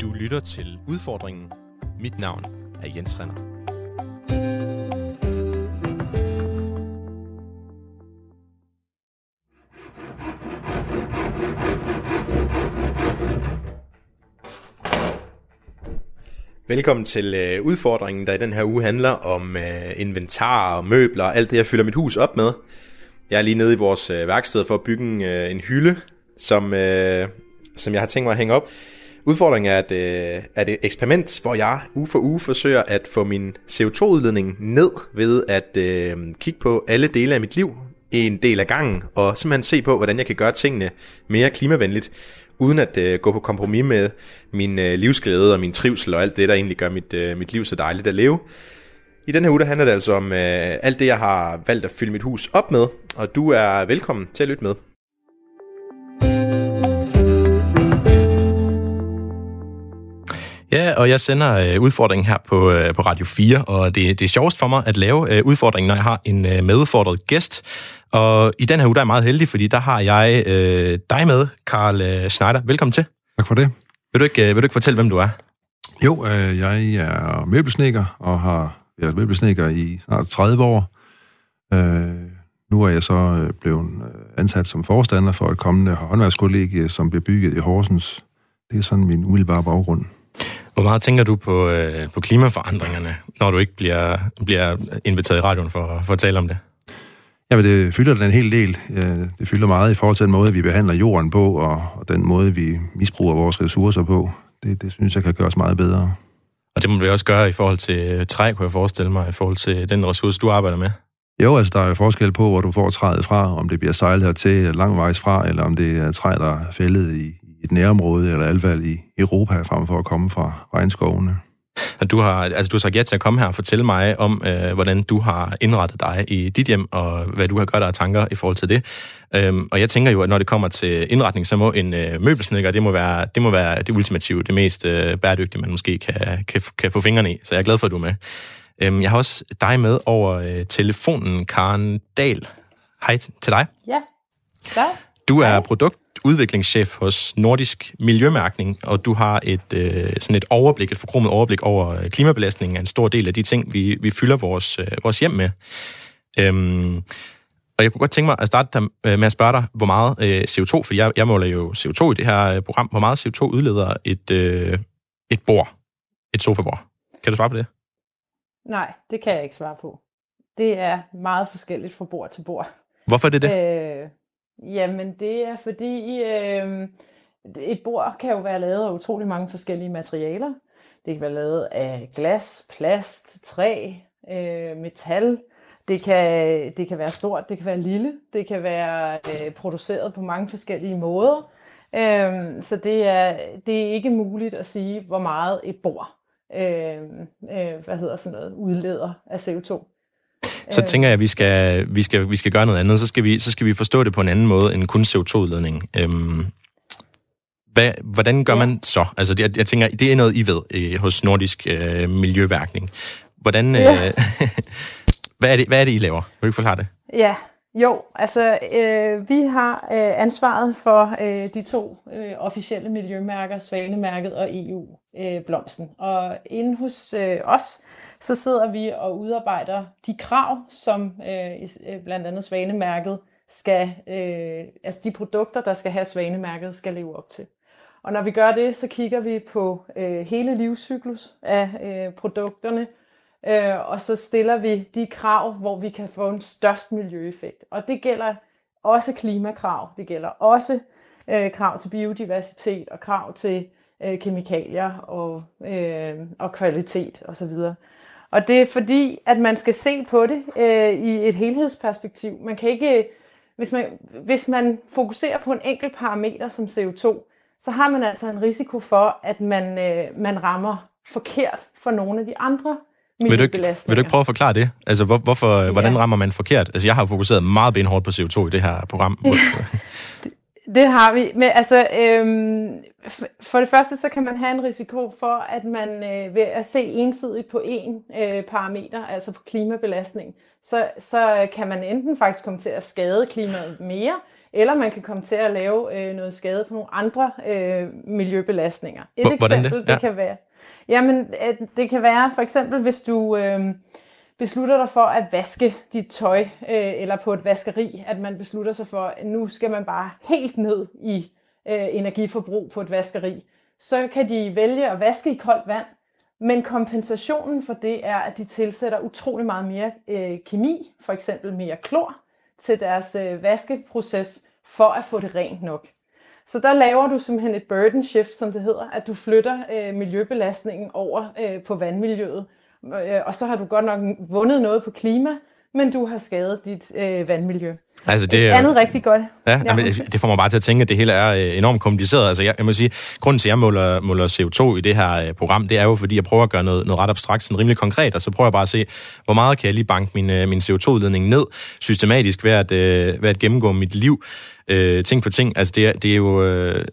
Du lytter til Udfordringen. Mit navn er Jens Renner. Velkommen til øh, udfordringen, der i den her uge handler om øh, inventar og møbler og alt det, jeg fylder mit hus op med. Jeg er lige nede i vores øh, værksted for at bygge en, øh, en hylde, som, øh, som jeg har tænkt mig at hænge op. Udfordringen er, at, øh, at et eksperiment, hvor jeg uge for uge forsøger at få min CO2-udledning ned ved at øh, kigge på alle dele af mit liv, en del af gangen, og simpelthen se på, hvordan jeg kan gøre tingene mere klimavenligt, uden at øh, gå på kompromis med min øh, livsglæde og min trivsel og alt det, der egentlig gør mit, øh, mit liv så dejligt at leve. I den her uge der handler det altså om øh, alt det, jeg har valgt at fylde mit hus op med, og du er velkommen til at lytte med. Ja, og jeg sender øh, udfordringen her på, øh, på Radio 4, og det, det er sjovest for mig at lave øh, udfordringen, når jeg har en øh, medudfordret gæst. Og i den her uge der er jeg meget heldig, fordi der har jeg øh, dig med, Karl øh, Schneider. Velkommen til. Tak for det. Vil du ikke, øh, vil du ikke fortælle, hvem du er? Jo, øh, jeg er møbelsnikker og har været møbelsnikker i snart 30 år. Øh, nu er jeg så øh, blevet øh, ansat som forstander for et kommende håndværkskollegie, som bliver bygget i Horsens. Det er sådan min umiddelbare baggrund. Hvor meget tænker du på, øh, på klimaforandringerne, når du ikke bliver, bliver inviteret i radioen for, for at tale om det? Jamen, det fylder den en hel del. Det fylder meget i forhold til den måde, vi behandler jorden på, og, og den måde, vi misbruger vores ressourcer på. Det, det synes jeg kan gøres meget bedre. Og det må vi også gøre i forhold til træ, kunne jeg forestille mig, i forhold til den ressource, du arbejder med. Jo, altså der er forskel på, hvor du får træet fra, om det bliver sejlet hertil langvejs fra, eller om det er træ, der er fældet i et nærområde, eller i hvert fald i Europa, frem for at komme fra regnskovene. Og du har, altså du har sagt ja til at komme her og fortælle mig om, øh, hvordan du har indrettet dig i dit hjem, og hvad du har gjort af tanker i forhold til det. Øhm, og jeg tænker jo, at når det kommer til indretning, så må en øh, møbelsnikker, det må være det, må være det ultimative, det mest øh, bæredygtige, man måske kan, kan, kan få fingrene i. Så jeg er glad for, at du er med. Øhm, jeg har også dig med over øh, telefonen, Karen Dahl. Hej til dig. Ja, tak. Du er produktudviklingschef hos Nordisk Miljømærkning, og du har et øh, sådan et overblik, et forkromet overblik over øh, klimabelastningen af en stor del af de ting, vi, vi fylder vores, øh, vores hjem med. Øhm, og jeg kunne godt tænke mig at starte med at spørge dig, hvor meget øh, CO2, for jeg, jeg måler jo CO2 i det her øh, program, hvor meget CO2 udleder et, øh, et bord, et sofabord. Kan du svare på det? Nej, det kan jeg ikke svare på. Det er meget forskelligt fra bord til bord. Hvorfor er det det? Øh, jamen, det er fordi, øh, et bord kan jo være lavet af utrolig mange forskellige materialer. Det kan være lavet af glas, plast, træ, øh, metal. Det kan, det kan være stort, det kan være lille, det kan være øh, produceret på mange forskellige måder. Øh, så det er, det er ikke muligt at sige, hvor meget et bord øh, øh, hvad hedder sådan noget, udleder af CO2. Så tænker jeg, at vi skal, vi skal, vi skal gøre noget andet. Så skal, vi, så skal vi forstå det på en anden måde end kun CO2-udledning. Øhm, hvad, hvordan gør ja. man så? Altså, jeg, jeg tænker, det er noget, I ved øh, hos Nordisk øh, Miljøværkning. Hvordan, øh, ja. hvad, er det, hvad er det, I laver? Vil du ikke forklare det? Ja, jo, altså øh, vi har øh, ansvaret for øh, de to øh, officielle miljømærker, Svanemærket og EU-blomsten. Øh, og inde hos øh, os, så sidder vi og udarbejder de krav, som øh, øh, blandt andet Svanemærket skal, øh, altså de produkter, der skal have Svanemærket, skal leve op til. Og når vi gør det, så kigger vi på øh, hele livscyklus af øh, produkterne, øh, og så stiller vi de krav, hvor vi kan få en størst miljøeffekt. Og det gælder også klimakrav, det gælder også øh, krav til biodiversitet og krav til øh, kemikalier og, øh, og kvalitet osv. Og det er fordi, at man skal se på det øh, i et helhedsperspektiv. Man kan ikke, hvis man, hvis man fokuserer på en enkelt parameter som CO2, så har man altså en risiko for, at man, øh, man rammer forkert for nogle af de andre vil du, ikke, vil du ikke prøve at forklare det? Altså, hvor, hvorfor, ja. hvordan rammer man forkert? Altså, jeg har fokuseret meget benhårdt på CO2 i det her program. Ja, det, det har vi. Men altså, øhm, for det første, så kan man have en risiko for, at man øh, ved at se ensidigt på én øh, parameter, altså på klimabelastning, så, så kan man enten faktisk komme til at skade klimaet mere, eller man kan komme til at lave øh, noget skade på nogle andre øh, miljøbelastninger. Et Hvordan eksempel, det? Ja. det kan være, jamen, det kan være for eksempel, hvis du øh, beslutter dig for at vaske dit tøj, øh, eller på et vaskeri, at man beslutter sig for, at nu skal man bare helt ned i øh, energiforbrug på et vaskeri, så kan de vælge at vaske i koldt vand, men kompensationen for det er, at de tilsætter utrolig meget mere øh, kemi, for eksempel mere klor, til deres øh, vaskeproces, for at få det rent nok. Så der laver du simpelthen et burden shift, som det hedder, at du flytter øh, miljøbelastningen over øh, på vandmiljøet. Øh, og så har du godt nok vundet noget på klima, men du har skadet dit øh, vandmiljø. Altså, det, Et er- andet rigtig godt. Ja, ja. Men det får mig bare til at tænke, at det hele er øh, enormt kompliceret. Altså, jeg, jeg må sige, grunden til, at jeg måler, måler CO2 i det her øh, program, det er jo, fordi jeg prøver at gøre noget, noget ret abstrakt, sådan rimelig konkret, og så prøver jeg bare at se, hvor meget kan jeg lige banke min, øh, min CO2-udledning ned systematisk ved at, øh, ved at gennemgå mit liv, øh, ting for ting. Altså, det, er- det er jo... Øh,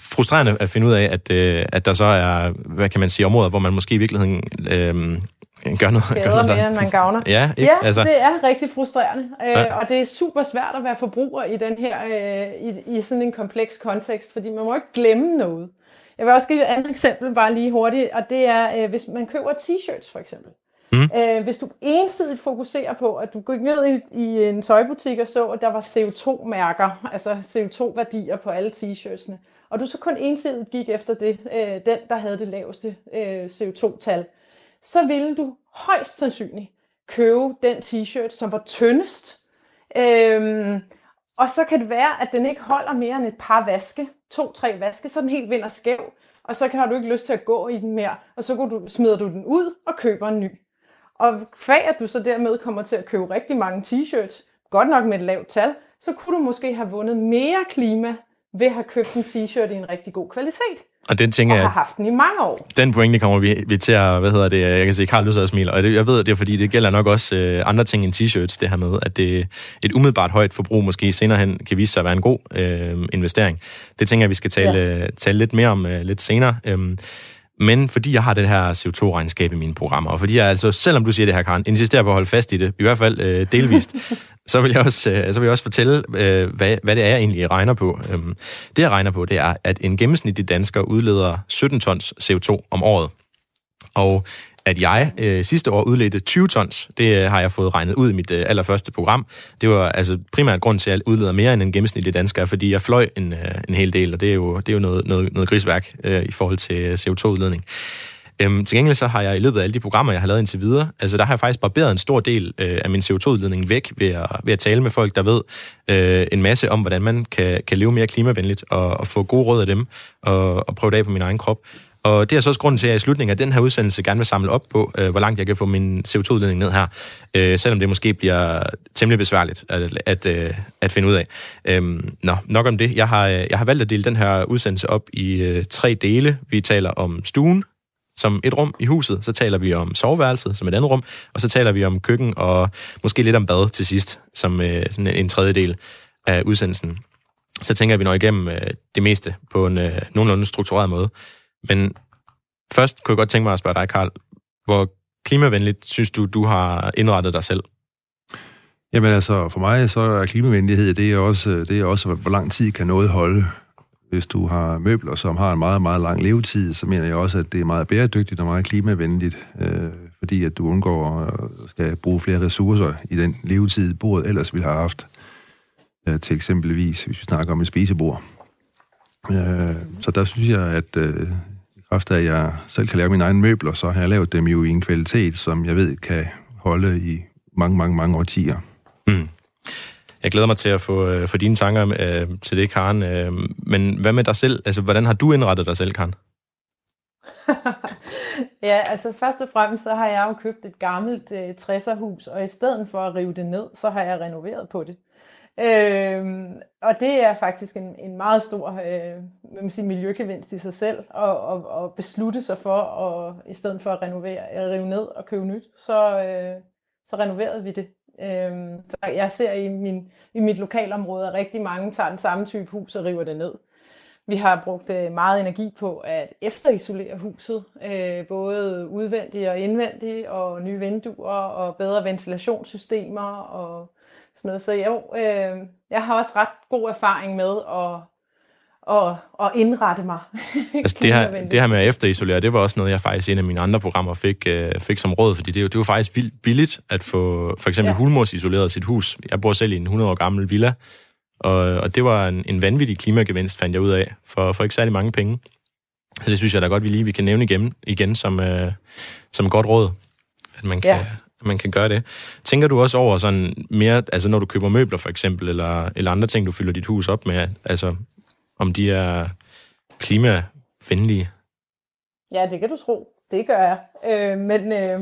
frustrerende at finde ud af, at, øh, at der så er, hvad kan man sige, områder, hvor man måske i virkeligheden øh, gør noget... gør noget mere, end man gavner. Ja, ikke? Ja, altså, det er rigtig frustrerende, øh, Ja. og det er super svært at være forbruger i den her øh, i, i sådan en kompleks kontekst, fordi man må ikke glemme noget. Jeg vil også give et andet eksempel bare lige hurtigt, og det er, øh, hvis man køber t-shirts for eksempel. Mm. Øh, hvis du ensidigt fokuserer på, at du går ned i, i en tøjbutik og så, at der var CO2-mærker, altså CO2-værdier på alle t-shirtsene, og du så kun ensidigt gik efter det, øh, den, der havde det laveste øh, CO2-tal, så ville du højst sandsynligt købe den t-shirt, som var tyndest. Øhm, og så kan det være, at den ikke holder mere end et par vaske, to-tre vaske, så den helt vinder skæv. Og så har du ikke lyst til at gå i den mere, og så går du, smider du den ud og køber en ny. Og kvæg, at du så dermed kommer til at købe rigtig mange t-shirts, godt nok med et lavt tal, så kunne du måske have vundet mere klima ved at have købt en t-shirt i en rigtig god kvalitet, og den tænker og jeg, har haft den i mange år. den pointe kommer vi, vi til at, hvad hedder det, jeg kan se Karl Lysser smiler, og det, jeg ved, det er fordi, det gælder nok også øh, andre ting end t-shirts, det her med, at det et umiddelbart højt forbrug måske senere hen kan vise sig at være en god øh, investering. Det tænker jeg, vi skal tale, ja. tale lidt mere om øh, lidt senere. Øhm, men fordi jeg har det her CO2-regnskab i mine programmer, og fordi jeg altså, selvom du siger det her, Karen, insisterer på at holde fast i det, i hvert fald øh, delvist, så vil jeg også, øh, så vil jeg også fortælle, øh, hvad, hvad det er, jeg egentlig regner på. Øhm, det, jeg regner på, det er, at en gennemsnitlig dansker udleder 17 tons CO2 om året. Og at jeg øh, sidste år udledte 20 tons, det øh, har jeg fået regnet ud i mit øh, allerførste program. Det var altså primært grund til, at jeg udleder mere end en gennemsnitlig dansker, fordi jeg fløj en, øh, en hel del, og det er jo, det er jo noget, noget, noget grisværk øh, i forhold til øh, CO2-udledning. Øhm, til gengæld så har jeg i løbet af alle de programmer, jeg har lavet indtil videre, altså der har jeg faktisk barberet en stor del øh, af min CO2-udledning væk ved at, ved at tale med folk, der ved øh, en masse om, hvordan man kan, kan leve mere klimavenligt og, og få gode råd af dem og, og prøve det af på min egen krop. Og det er så også grunden til, at jeg i slutningen af den her udsendelse gerne vil samle op på, øh, hvor langt jeg kan få min CO2-udledning ned her, øh, selvom det måske bliver temmelig besværligt at, at, øh, at finde ud af. Øhm, nå, nok om det. Jeg har, øh, jeg har valgt at dele den her udsendelse op i øh, tre dele. Vi taler om stuen, som et rum i huset, så taler vi om soveværelset som et andet rum, og så taler vi om køkken og måske lidt om bad til sidst, som øh, sådan en tredjedel af udsendelsen. Så tænker vi når igennem øh, det meste på en øh, nogenlunde struktureret måde. Men først kunne jeg godt tænke mig at spørge dig, Karl, hvor klimavenligt synes du, du har indrettet dig selv? Jamen altså, for mig så er klimavenlighed, det er også, det er også hvor lang tid kan noget holde. Hvis du har møbler, som har en meget, meget lang levetid, så mener jeg også, at det er meget bæredygtigt og meget klimavenligt, øh, fordi at du undgår at skal bruge flere ressourcer i den levetid, bordet ellers ville have haft. Øh, til eksempelvis, hvis vi snakker om et spisebord. Øh, så der synes jeg, at øh, kraft af, at jeg selv kan lave mine egne møbler, så har jeg lavet dem jo i en kvalitet, som jeg ved kan holde i mange, mange, mange årtier. Mm. Jeg glæder mig til at få, øh, få dine tanker øh, til det, Karen. Øh, men hvad med dig selv? Altså, hvordan har du indrettet dig selv, Karen? ja, altså først og fremmest så har jeg jo købt et gammelt øh, 60'erhus, og i stedet for at rive det ned, så har jeg renoveret på det. Øhm, og det er faktisk en, en meget stor øh, hvad man siger, miljøgevinst i sig selv, at, at, at beslutte sig for, at, i stedet for at renovere, at rive ned og købe nyt, så, øh, så renoverede vi det. Øhm, jeg ser i, min, i mit lokalområde, at rigtig mange tager den samme type hus og river det ned. Vi har brugt øh, meget energi på at efterisolere huset, øh, både udvendigt og indvendigt, og nye vinduer og bedre ventilationssystemer og sådan noget. Så jo, øh, jeg har også ret god erfaring med at, at, at indrette mig. altså det her, det her med at efterisolere, det var også noget, jeg faktisk i en af mine andre programmer fik, øh, fik som råd, fordi det, det var faktisk vildt billigt at få for eksempel ja. hulmorsisoleret sit hus. Jeg bor selv i en 100 år gammel villa, og, og det var en, en vanvittig klimagevinst, fandt jeg ud af, for, for ikke særlig mange penge. Så det synes jeg da godt, vi lige vi kan nævne igen, igen som, øh, som godt råd, at man kan, ja at man kan gøre det. Tænker du også over sådan mere, altså når du køber møbler for eksempel, eller, eller andre ting, du fylder dit hus op med, altså om de er klimavenlige? Ja, det kan du tro. Det gør jeg. Øh, men, øh,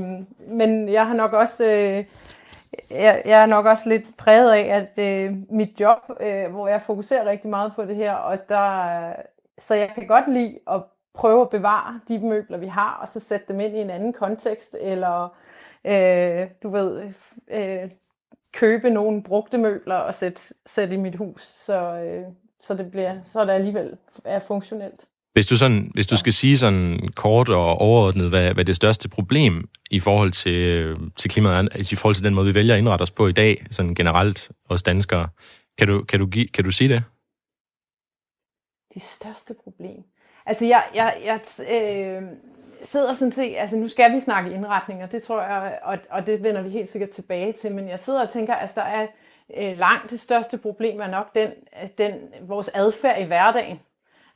men jeg har nok også... Øh, jeg, jeg er nok også lidt præget af, at øh, mit job, øh, hvor jeg fokuserer rigtig meget på det her, og der, så jeg kan godt lide at prøve at bevare de møbler, vi har, og så sætte dem ind i en anden kontekst, eller øh, du ved, øh, købe nogle brugte møbler og sætte, sætte i mit hus, så, øh, så det bliver, så det alligevel er funktionelt. Hvis du, sådan, hvis du skal sige sådan kort og overordnet, hvad, hvad det største problem i forhold til, til klimaet i forhold til den måde, vi vælger at indrette os på i dag, sådan generelt os danskere, kan du, kan du, give, kan du sige det? Det største problem? Altså, jeg, jeg, jeg øh, sidder sådan set, altså nu skal vi snakke indretninger, det tror jeg, og, og det vender vi helt sikkert tilbage til, men jeg sidder og tænker, at altså, der er øh, langt det største problem er nok den, den, vores adfærd i hverdagen.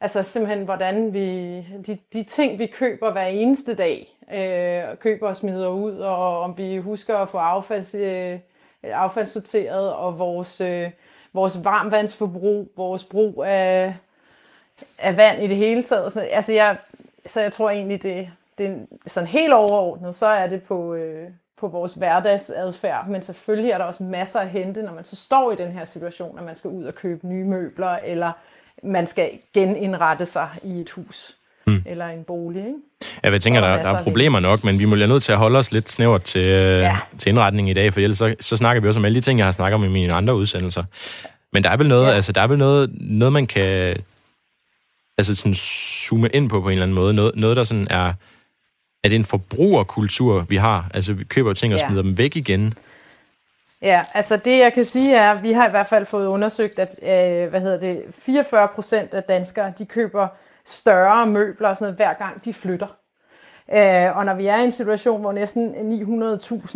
Altså simpelthen, hvordan vi, de, de ting, vi køber hver eneste dag, øh, køber og smider ud, og om vi husker at få affalds, øh, affaldssorteret, og vores, øh, vores varmvandsforbrug, vores brug af, af vand i det hele taget. Så, altså jeg, så jeg tror egentlig, det, det er sådan helt overordnet, så er det på, øh, på vores hverdagsadfærd, men selvfølgelig er der også masser at hente, når man så står i den her situation, at man skal ud og købe nye møbler, eller man skal genindrette sig i et hus mm. eller en bolig. Ikke? Ja, jeg tænker, der, der er problemer nok, men vi må lade nødt til at holde os lidt snævert til, øh, ja. til indretning i dag, for ellers så, så snakker vi også om alle de ting, jeg har snakket om i mine andre udsendelser. Men der er vel noget, ja. altså, der er vel noget, noget man kan altså sådan zoome ind på på en eller anden måde. Noget, noget der sådan er, er det en forbrugerkultur, vi har? Altså, vi køber ting og ja. smider dem væk igen. Ja, altså det jeg kan sige er, at vi har i hvert fald fået undersøgt, at øh, hvad hedder det, 44 procent af danskere, de køber større møbler og sådan noget, hver gang de flytter. Øh, og når vi er i en situation, hvor næsten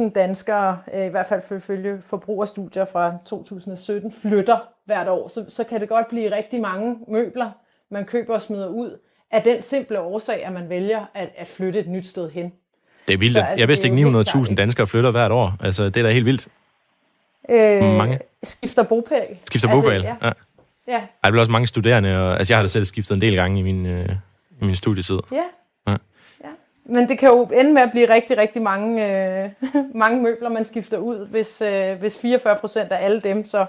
900.000 danskere, øh, i hvert fald følge forbrugerstudier fra 2017, flytter hvert år, så, så kan det godt blive rigtig mange møbler, man køber og smider ud, af den simple årsag, at man vælger at, at flytte et nyt sted hen. Det er vildt. Så, altså, jeg vidste ikke, 900.000 danskere flytter hvert år. Altså, det er da helt vildt. Øh, mange? Skifter bopæl. Skifter altså, bopæl, ja. ja. ja. Der er også mange studerende, og, altså jeg har da selv skiftet en del gange i min, øh, i min studietid. Ja. ja. ja. Men det kan jo ende med at blive rigtig, rigtig mange, øh, mange møbler, man skifter ud, hvis, øh, hvis 44 procent af alle dem så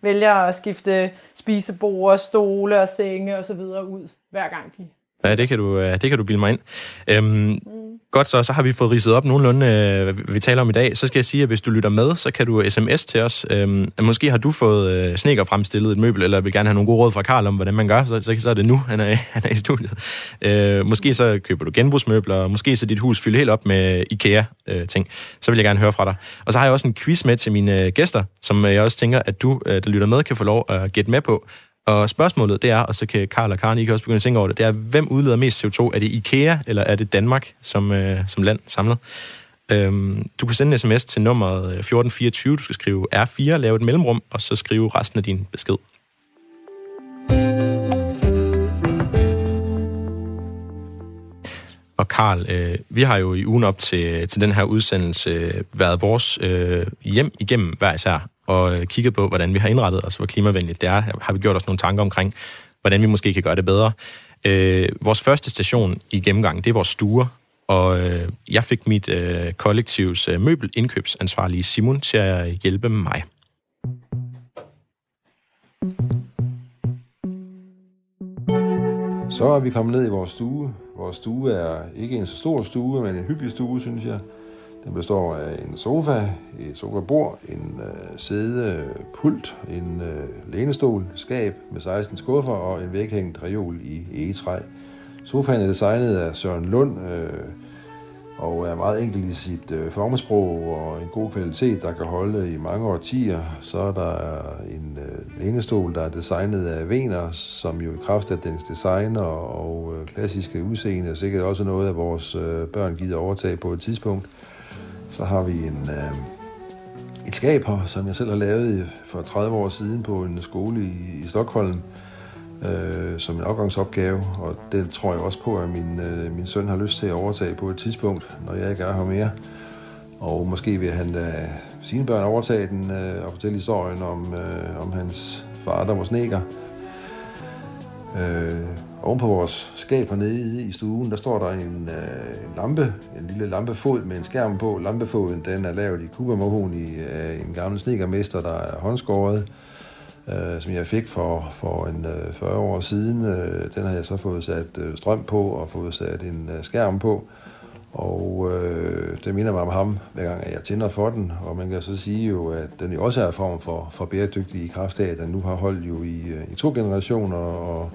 vælger at skifte spisebord, stole og senge og så videre ud, hver gang de Ja, det kan du, øh, det kan du bilde mig ind. Øhm, mm. Godt så, så har vi fået ridset op nogenlunde, øh, hvad vi taler om i dag. Så skal jeg sige, at hvis du lytter med, så kan du sms til os. Øhm, måske har du fået øh, sneker fremstillet et møbel, eller vil gerne have nogle gode råd fra Karl om, hvordan man gør, så, så, så er det nu, han er, han er i studiet. Øh, måske så køber du genbrugsmøbler, måske så dit hus fylder helt op med IKEA-ting. Øh, så vil jeg gerne høre fra dig. Og så har jeg også en quiz med til mine øh, gæster, som jeg også tænker, at du, øh, der lytter med, kan få lov at gætte med på. Og spørgsmålet det er, og så kan Karl og Karen, I kan også begynde at tænke over det, det er, hvem udleder mest CO2? Er det IKEA, eller er det Danmark som, øh, som land samlet? Øhm, du kan sende en sms til nummeret øh, 1424, du skal skrive R4, lave et mellemrum, og så skrive resten af din besked. Og Karl, øh, vi har jo i ugen op til, til den her udsendelse øh, været vores øh, hjem igennem hver især, og øh, kigget på, hvordan vi har indrettet os, hvor klimavenligt det er. Har vi gjort os nogle tanker omkring, hvordan vi måske kan gøre det bedre. Øh, vores første station i gennemgangen, det er vores stuer, og øh, jeg fik mit øh, kollektivs øh, møbelindkøbsansvarlige Simon til at hjælpe mig. Så er vi kommet ned i vores stue. Vores stue er ikke en så stor stue, men en hyggelig stue, synes jeg. Den består af en sofa, et sofabord, en øh, sædepult, en øh, lænestol, skab med 16 skuffer og en væghængt reol i egetræ. Sofaen er designet af Søren Lund, øh, og er meget enkel i sit øh, formsprog og en god kvalitet, der kan holde i mange årtier. Så er der en øh, lænestol, der er designet af Vener, som jo i kraft af dens design og, og øh, klassiske udseende sikkert også noget, af vores øh, børn gider overtage på et tidspunkt. Så har vi en, øh, et skab her, som jeg selv har lavet for 30 år siden på en skole i, i Stockholm, øh, som en afgangsopgave, og det tror jeg også på, at min, øh, min søn har lyst til at overtage på et tidspunkt, når jeg ikke er her mere. Og måske vil han da sine børn overtage den øh, og fortælle historien om, øh, om hans far, der var sneker. Øh, oven på vores skab hernede i stuen, der står der en, øh, en lampe, en lille lampefod med en skærm på. Lampefoden den er lavet i kubermohoni af øh, en gammel snekermester, der er håndskåret øh, som jeg fik for, for en øh, 40 år siden. Øh, den har jeg så fået sat øh, strøm på og fået sat en øh, skærm på. Og øh, det minder mig om ham, hver gang jeg tænder for den. Og man kan så sige jo, at den jo også er en form for, for bæredygtig i kraft af, at den nu har holdt jo i, øh, i to generationer. Og,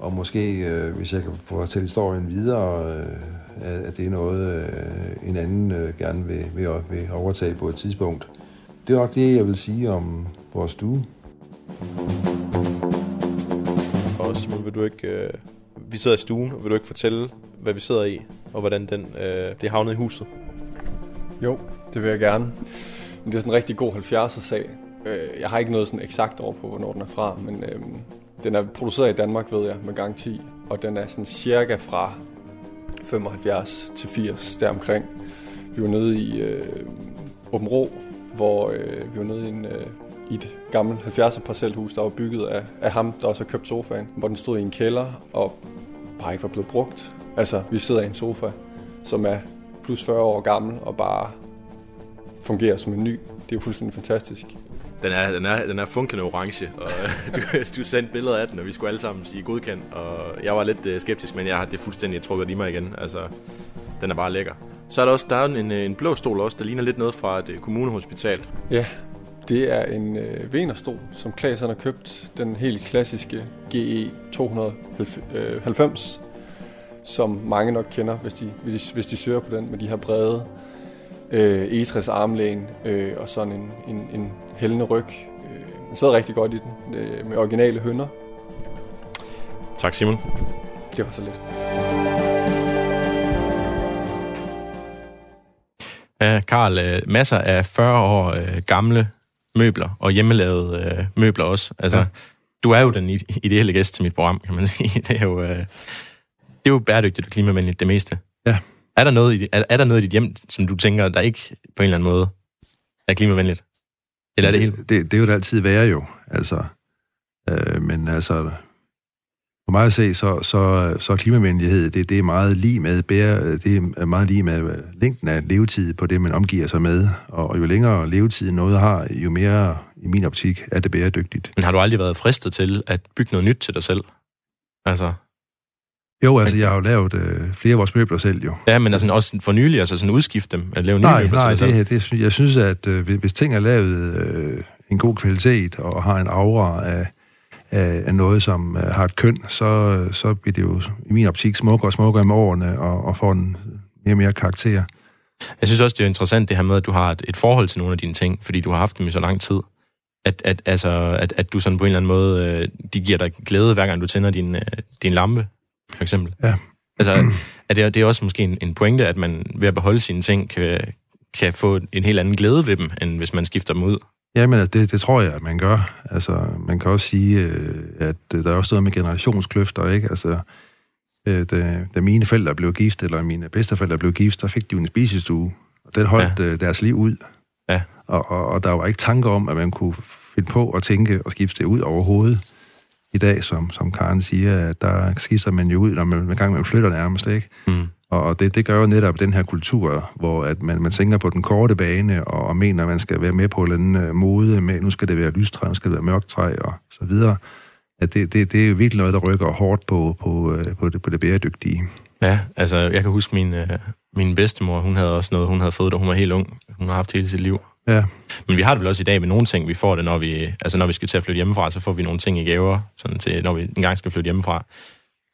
og måske, øh, hvis jeg kan få til historien videre, øh, at det er noget, øh, en anden øh, gerne vil, vil, vil overtage på et tidspunkt. Det er nok det, jeg vil sige om vores stue. Og Simon, vil du ikke... Øh, vi sidder i stuen, og vil du ikke fortælle, hvad vi sidder i, og hvordan den, øh, det er havnet i huset? Jo, det vil jeg gerne. Men det er sådan en rigtig god 70'er-sag. Øh, jeg har ikke noget sådan eksakt over på, hvornår den er fra, men øh, den er produceret i Danmark, ved jeg, med garanti. Og den er sådan cirka fra 75 til 80 deromkring. Vi var nede i øh, Åben Rå, hvor øh, vi var nede i en... Øh, i et gammelt 70'er parcelhus, der var bygget af, af ham, der også har købt sofaen, hvor den stod i en kælder og bare ikke var blevet brugt. Altså, vi sidder i en sofa, som er plus 40 år gammel og bare fungerer som en ny. Det er jo fuldstændig fantastisk. Den er, den er, den er funkende orange, og du, du sendte billeder af den, og vi skulle alle sammen sige godkendt, og jeg var lidt øh, skeptisk, men jeg har det fuldstændig trukket i mig igen. Altså, den er bare lækker. Så er der også der er en, øh, en blå stol også, der ligner lidt noget fra et øh, kommunehospital. Ja, det er en øh, Venerstol, som Klaas har købt. Den helt klassiske GE 290, som mange nok kender, hvis de, hvis de, hvis de søger på den, med de her brede øh, egetræs armlæn øh, og sådan en, en, en hældende ryg. Øh, den sidder rigtig godt i den, øh, med originale hønder. Tak Simon. Det var så lidt. Ja, Karl, øh, masser af 40 år øh, gamle møbler, og hjemmelavede øh, møbler også. Altså, ja. du er jo den ideelle gæst til mit program, kan man sige. Det er jo, øh, det er jo bæredygtigt og klimavenligt, det meste. Ja. Er der, noget i, er, er der noget i dit hjem, som du tænker, der ikke på en eller anden måde er klimavenligt? Eller er det, det helt... Det, det er jo det altid være jo, altså. Øh, men altså, for mig at se, så, så, så klimavenlighed, det, det er meget lige med bære, det er meget lige med længden af levetid på det, man omgiver sig med. Og, og jo længere levetid noget har, jo mere, i min optik, er det bæredygtigt. Men har du aldrig været fristet til at bygge noget nyt til dig selv? Altså... Jo, altså jeg har jo lavet øh, flere af vores møbler selv jo. Ja, men altså også for nylig, altså sådan udskifte dem, at lave nye nej, møbler nej, til dig det, det, jeg synes, at øh, hvis ting er lavet øh, en god kvalitet og har en aura af af noget, som øh, har et køn, så, så bliver det jo i min optik smukkere og smukkere med årene, og, og får en mere og mere karakter. Jeg synes også, det er interessant det her med, at du har et, et forhold til nogle af dine ting, fordi du har haft dem i så lang tid. At, at, altså, at, at du sådan på en eller anden måde, øh, de giver dig glæde, hver gang du tænder din, øh, din lampe, for eksempel. Ja. Altså, at det, det er også måske en, en pointe, at man ved at beholde sine ting, kan, kan få en helt anden glæde ved dem, end hvis man skifter dem ud. Jamen, det, det tror jeg, at man gør. Altså, man kan også sige, øh, at øh, der er også noget med generationskløfter, ikke? Altså, øh, da, da mine forældre blev gift, eller mine bedsteforældre blev gift, så fik de en spisestue, og den holdt ja. deres liv ud. Ja. Og, og, og der var ikke tanker om, at man kunne finde på at tænke og skifte det ud overhovedet. I dag, som, som Karen siger, at der skifter man jo ud, når man, man gang man flytter nærmest, ikke? Mm. Og det, det gør jo netop den her kultur, hvor at man, man tænker på den korte bane, og, og mener, at man skal være med på en eller anden øh, mode med, nu skal det være lystræ, nu skal det være mørktræ, og så videre. At det, det, det er virkelig noget, der rykker hårdt på, på, øh, på, det, på det bæredygtige. Ja, altså jeg kan huske min, øh, min bedstemor, hun havde også noget, hun havde fået, da hun var helt ung. Hun har haft hele sit liv. Ja. Men vi har det vel også i dag med nogle ting, vi får det, når vi, altså når vi skal til at flytte hjemmefra, så får vi nogle ting i gaver, sådan til, når vi engang skal flytte hjemmefra.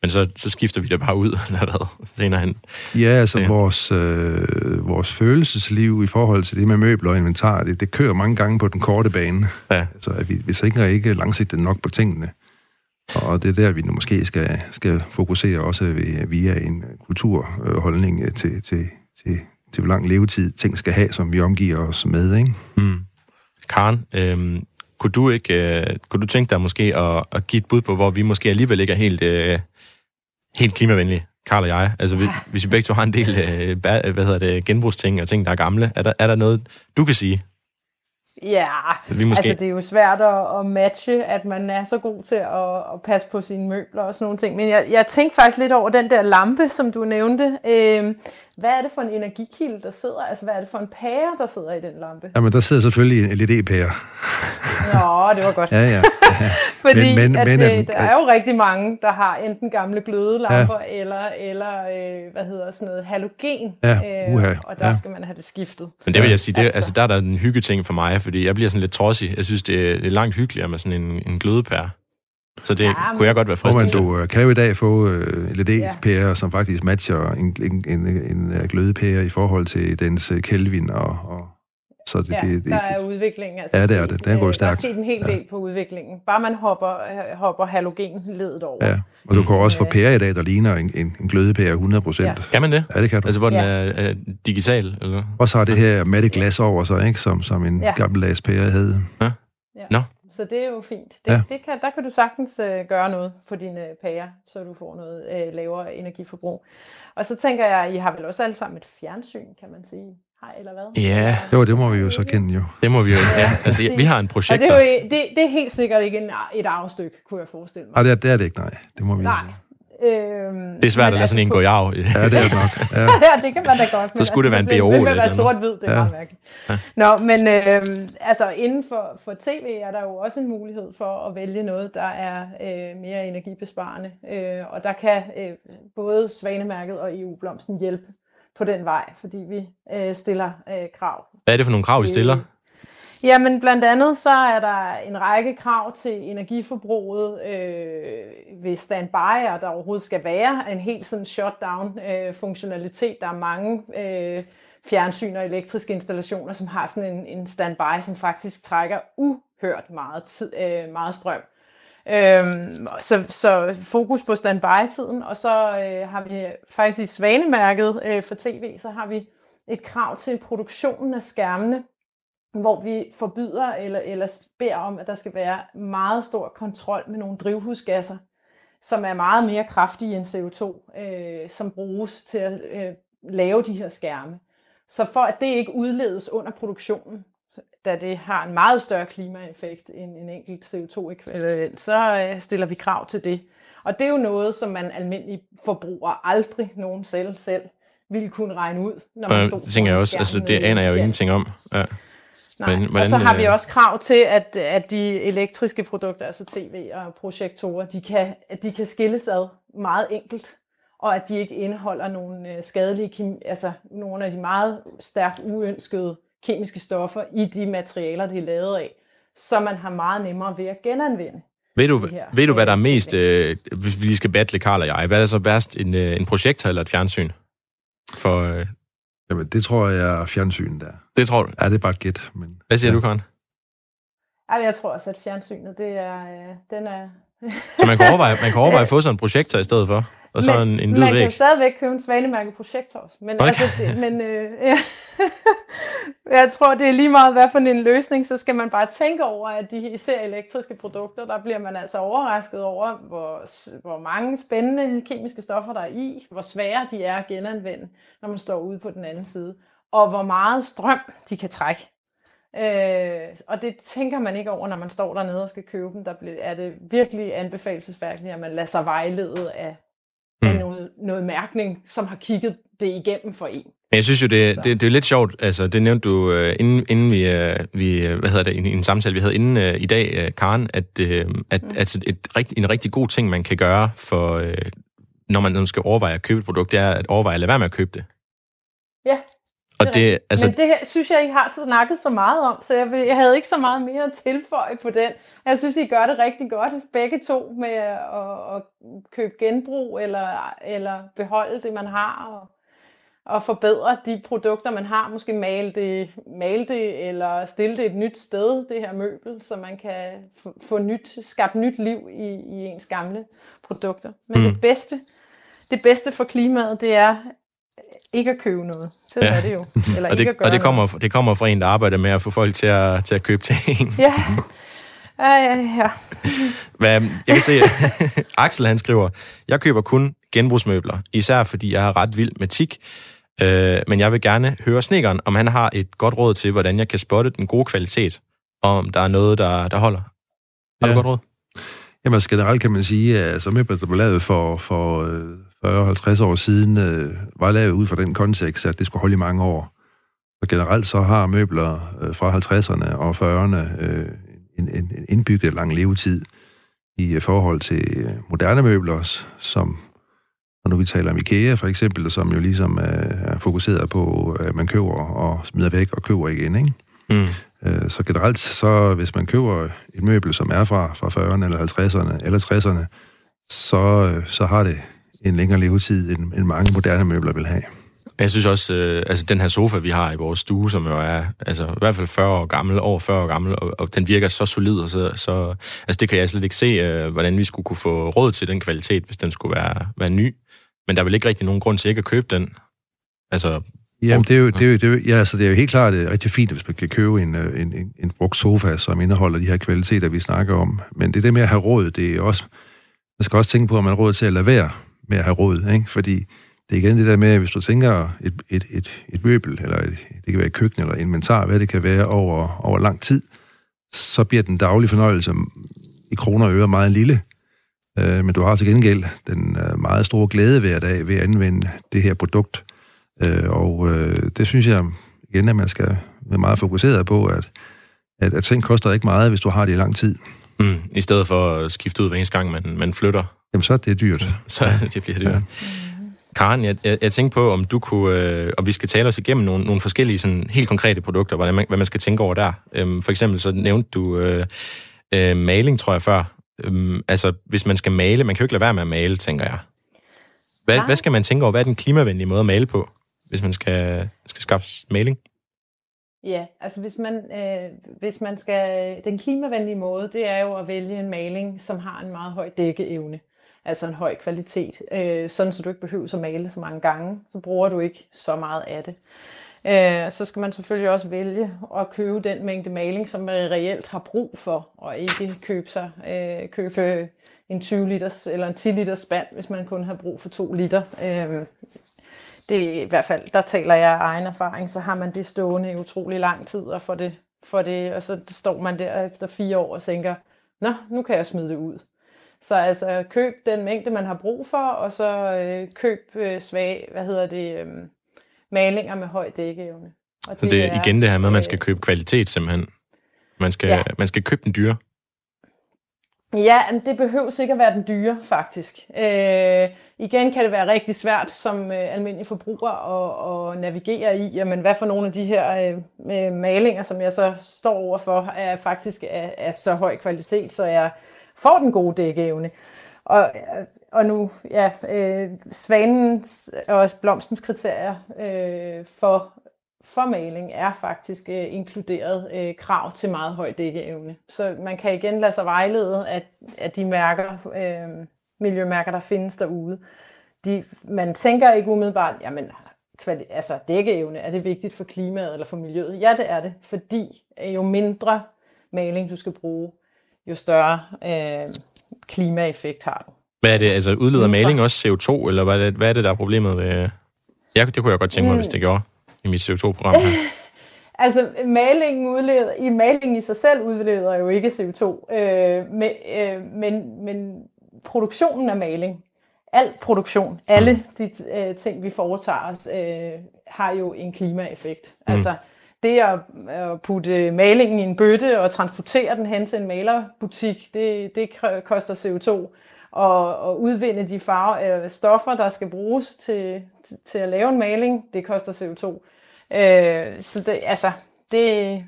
Men så, så skifter vi det bare ud, eller hvad, senere hen. Ja, altså ja. Vores, øh, vores følelsesliv i forhold til det med møbler og inventar, det, det kører mange gange på den korte bane. Ja. Altså, at vi, vi sikrer ikke langsigtet nok på tingene. Og det er der, vi nu måske skal, skal fokusere også via en kulturholdning til, til, til, til hvor lang levetid ting skal have, som vi omgiver os med. Ikke? Mm. Karen, øh, kunne du ikke øh, kunne du tænke dig måske at, at give et bud på, hvor vi måske alligevel ikke er helt, øh, helt klimavenlige, Karl og jeg? Altså, vi, hvis vi begge to har en del øh, hvad hedder det, genbrugsting og ting, der er gamle, er der, er der noget, du kan sige? Ja, vi måske... altså det er jo svært at, at matche, at man er så god til at, at passe på sine møbler og sådan nogle ting. Men jeg, jeg tænkte faktisk lidt over den der lampe, som du nævnte. Øh, hvad er det for en energikilde, der sidder? Altså, hvad er det for en pære, der sidder i den lampe? Jamen, der sidder selvfølgelig en LED-pære. Nå, det var godt. ja, ja. ja. Fordi men, men, at, men, øh, der er jo rigtig mange, der har enten gamle glødelamper, ja. eller, eller øh, hvad hedder sådan noget, halogen. Ja, uha. Øh, og der ja. skal man have det skiftet. Men det vil jeg sige, det, altså. altså, der er der en hyggeting for mig, fordi jeg bliver sådan lidt trodsig. Jeg synes, det er, det er langt hyggeligere med sådan en, en glødepære. Så det ja, men... kunne jeg godt være fristet til. Du kan jo i dag få uh, LED-pærer, ja. som faktisk matcher en, en, en, en øh, glødepære i forhold til dens Kelvin og, og så det, ja, det, det, der er udvikling. Altså, ja, det er det. Den går stærkt. Der er sket en hel del ja. på udviklingen. Bare man hopper, hopper halogenledet over. Ja, og du kan også få pære i dag, der ligner en, en, en glødepære 100 procent. Ja. Kan man det? Ja, det kan du. Altså, hvor den ja. er, er digital? Eller? Og så har det her matte glas over sig, ikke? Som, som en ja. gammeldags pære havde. Ja. Ja. Nå. Så det er jo fint. Det, ja. det kan, der kan du sagtens øh, gøre noget på dine pærer, så du får noget øh, lavere energiforbrug. Og så tænker jeg, I har vel også alle sammen et fjernsyn, kan man sige. Eller hvad? Ja. Jo, det må vi jo så kende jo. Det må vi jo, ja. Altså, vi har en projektor. Og det, er jo, det, det er helt sikkert ikke en, et arvestykke, kunne jeg forestille mig. Nej, det er, det er det ikke, nej. Det må vi Nej. Øhm, det er svært at lade sådan en gå i arv. Ja, det er det nok. Ja. ja, det kan man da godt. så skulle altså, det være en BO. Det vil være sort-hvid, det er ja. meget mærkeligt. Ja. Nå, men øhm, altså inden for, for tv er der jo også en mulighed for at vælge noget, der er øh, mere energibesparende. Øh, og der kan øh, både Svanemærket og EU-blomsten hjælpe på den vej, fordi vi øh, stiller øh, krav. Hvad er det for nogle krav, vi stiller? Jamen blandt andet så er der en række krav til energiforbruget øh, ved standby, og der overhovedet skal være en helt sådan shutdown øh, funktionalitet. Der er mange øh, fjernsyn og elektriske installationer, som har sådan en, en standby, som faktisk trækker uhørt meget, tid, øh, meget strøm. Øhm, så, så fokus på standby-tiden, og så øh, har vi faktisk i Svanemærket øh, for tv, så har vi et krav til produktionen af skærmene, hvor vi forbyder eller, eller beder om, at der skal være meget stor kontrol med nogle drivhusgasser, som er meget mere kraftige end CO2, øh, som bruges til at øh, lave de her skærme. Så for at det ikke udledes under produktionen, da det har en meget større klimaeffekt end en enkelt CO2-ekvivalent, så øh, stiller vi krav til det. Og det er jo noget, som man almindelig forbruger aldrig nogen selv selv ville kunne regne ud, når man stod Det tænker jeg også, altså det aner jeg jo ingenting om. Ja. Nej. Men, hvordan, og så har vi øh, også krav til, at, at de elektriske produkter, altså tv og projektorer, de kan, at de kan skilles ad meget enkelt, og at de ikke indeholder nogle øh, skadelige, altså nogle af de meget stærkt uønskede kemiske stoffer i de materialer, de er lavet af, så man har meget nemmere ved at genanvende. Ved du, ved du hvad der er mest, øh, hvis vi lige skal battle, Karl og jeg, hvad er så værst, en, øh, en projektor eller et fjernsyn? For, øh... Jamen, det tror jeg er fjernsynet der. Det tror du? Ja, det er bare et gæt. Men, hvad siger ja. du, Karen? Ja, jeg tror også, at fjernsynet, det er, øh, den er... så man kan overveje, man kan overveje at få sådan en projektor i stedet for? Og så men, en, en hvid man væg. kan stadigvæk købe en svanemærke projektor også. Men, okay. altså, det, men øh, ja. jeg tror, det er lige meget, hvad for en løsning, så skal man bare tænke over, at de især elektriske produkter, der bliver man altså overrasket over, hvor, hvor mange spændende kemiske stoffer der er i, hvor svære de er at genanvende, når man står ude på den anden side, og hvor meget strøm de kan trække. Øh, og det tænker man ikke over, når man står dernede og skal købe dem. Der er det virkelig anbefalesværdigt, at man lader sig vejlede af mm. af noget, noget mærkning, som har kigget det igennem for en. Jeg synes jo, det, det, det er lidt sjovt, altså det nævnte du, uh, inden, inden vi, uh, vi uh, hvad hedder det, i en samtale, vi havde inden uh, i dag, uh, Karen, at, uh, at, mm. at et, rigt, en rigtig god ting, man kan gøre, for, uh, når man skal overveje at købe et produkt, det er at overveje at lade være med at købe det. Ja. Og det, altså... Men det her, synes jeg, I har snakket så meget om, så jeg, jeg havde ikke så meget mere at tilføje på den. Jeg synes, I gør det rigtig godt, begge to, med at, at købe genbrug eller, eller beholde det, man har, og, og forbedre de produkter, man har. Måske male det, male det eller stille det et nyt sted, det her møbel, så man kan få nyt, skabt nyt liv i, i ens gamle produkter. Men mm. det bedste, det bedste for klimaet, det er ikke at købe noget. Så ja. er det jo. Eller og det, ikke at gøre og det kommer, noget. det kommer fra en, der arbejder med at få folk til at, til at købe en. Ja. Ja, ja, ja. Hvad, jeg kan se, Axel han skriver, jeg køber kun genbrugsmøbler, især fordi jeg har ret vild med tik, øh, men jeg vil gerne høre Snikkeren, om han har et godt råd til, hvordan jeg kan spotte den gode kvalitet, og om der er noget, der, der holder. Har ja. du godt råd? Jamen altså, generelt kan man sige, at så møbler, der blev lavet for, for, øh, 40-50 år siden, øh, var lavet ud fra den kontekst, at det skulle holde i mange år. Og generelt så har møbler øh, fra 50'erne og 40'erne øh, en, en, en indbygget lang levetid i øh, forhold til øh, moderne møbler, som når nu vi taler om IKEA for eksempel, som jo ligesom er fokuseret på, at man køber og smider væk og køber igen, ikke? Mm. Øh, så generelt, så hvis man køber et møbel, som er fra, fra 40'erne eller 50'erne eller 60'erne, så, så har det en længere levetid, end, end mange moderne møbler vil have. Jeg synes også, øh, altså den her sofa, vi har i vores stue, som jo er altså, i hvert fald 40 år gammel, over 40 år gammel, og, og den virker så solid, og så, så altså, det kan jeg slet ikke se, øh, hvordan vi skulle kunne få råd til den kvalitet, hvis den skulle være, være ny. Men der er vel ikke rigtig nogen grund til ikke at købe den. Altså, Jamen, det er jo, det er jo, det er jo, ja, altså, det er jo helt klart det er rigtig fint, hvis man kan købe en, øh, en, en, en brugt sofa, som indeholder de her kvaliteter, vi snakker om. Men det der med at have råd, det er også... Man skal også tænke på, om man har råd til at lade være med at have råd, ikke? Fordi det er igen det der med, at hvis du tænker et, et, et, et møbel, eller et, det kan være et køkken eller inventar, hvad det kan være over, over lang tid, så bliver den daglige fornøjelse i kroner og øre meget lille. Øh, men du har til gengæld den øh, meget store glæde hver dag ved at anvende det her produkt. Øh, og øh, det synes jeg igen, at man skal være meget fokuseret på, at, at, at ting koster ikke meget, hvis du har det i lang tid. Mm, I stedet for at skifte ud hver eneste gang, man, man flytter. Jamen, så er det dyrt. Så det bliver dyrt. Ja. Karen, jeg, jeg, jeg tænkte på, om du kunne, øh, og vi skal tale os igennem nogle, nogle forskellige sådan, helt konkrete produkter, hvordan man, hvad man skal tænke over der. Øhm, for eksempel så nævnte du øh, øh, maling, tror jeg før. Øhm, altså, hvis man skal male, man kan jo ikke lade være med at male, tænker jeg. Hvad, hvad skal man tænke over? Hvad er den klimavenlige måde at male på, hvis man skal, skal skaffe maling? Ja, altså hvis man, øh, hvis man skal, den klimavenlige måde, det er jo at vælge en maling, som har en meget høj dækkeevne, altså en høj kvalitet, øh, sådan så du ikke behøver at male så mange gange, så bruger du ikke så meget af det. Øh, så skal man selvfølgelig også vælge at købe den mængde maling, som man reelt har brug for, og ikke købe, sig, øh, købe en 20 liters eller en 10 liters spand, hvis man kun har brug for 2 liter. Øh, det er i hvert fald, der taler jeg af egen erfaring, så har man det stående i utrolig lang tid, og for det, for det, og så står man der efter fire år og tænker, nå, nu kan jeg smide det ud. Så altså køb den mængde, man har brug for, og så øh, køb øh, svag, hvad hedder det, øh, malinger med høj dækkeevne. Og det, så det er igen det her med, at man skal købe kvalitet simpelthen. Man skal, ja. man skal købe den dyre. Ja, det behøver ikke at være den dyre, faktisk. Øh, igen kan det være rigtig svært som øh, almindelig forbruger at, at navigere i, jamen, hvad for nogle af de her øh, malinger, som jeg så står overfor, er faktisk af, af så høj kvalitet, så jeg får den gode dækkeevne. Og, og nu, ja, øh, svanens og blomstens kriterier øh, for for maling er faktisk øh, inkluderet øh, krav til meget høj dækkeevne. Så man kan igen lade sig vejlede af, af de mærker, øh, miljømærker, der findes derude. De, man tænker ikke umiddelbart, jamen kvali- altså dækkeevne, er det vigtigt for klimaet eller for miljøet? Ja, det er det, fordi øh, jo mindre maling du skal bruge, jo større øh, klimaeffekt har du. Hvad er det, altså udleder maling også CO2, eller hvad er det, hvad er det der er problemet ved... Ja, det kunne jeg godt tænke mig, mm. hvis det gjorde i mit CO2-program her? altså, malingen udleder, i malingen i sig selv udleder jo ikke CO2, øh, men, øh, men, men produktionen af maling, al produktion, alle mm. de øh, ting, vi foretager os, øh, har jo en klimaeffekt. Mm. Det at, at putte malingen i en bøtte og transportere den hen til en malerbutik, det, det koster CO2 og, og udvinde de farve, øh, stoffer, der skal bruges til, til at lave en maling, det koster CO2. Øh, så det, altså, det,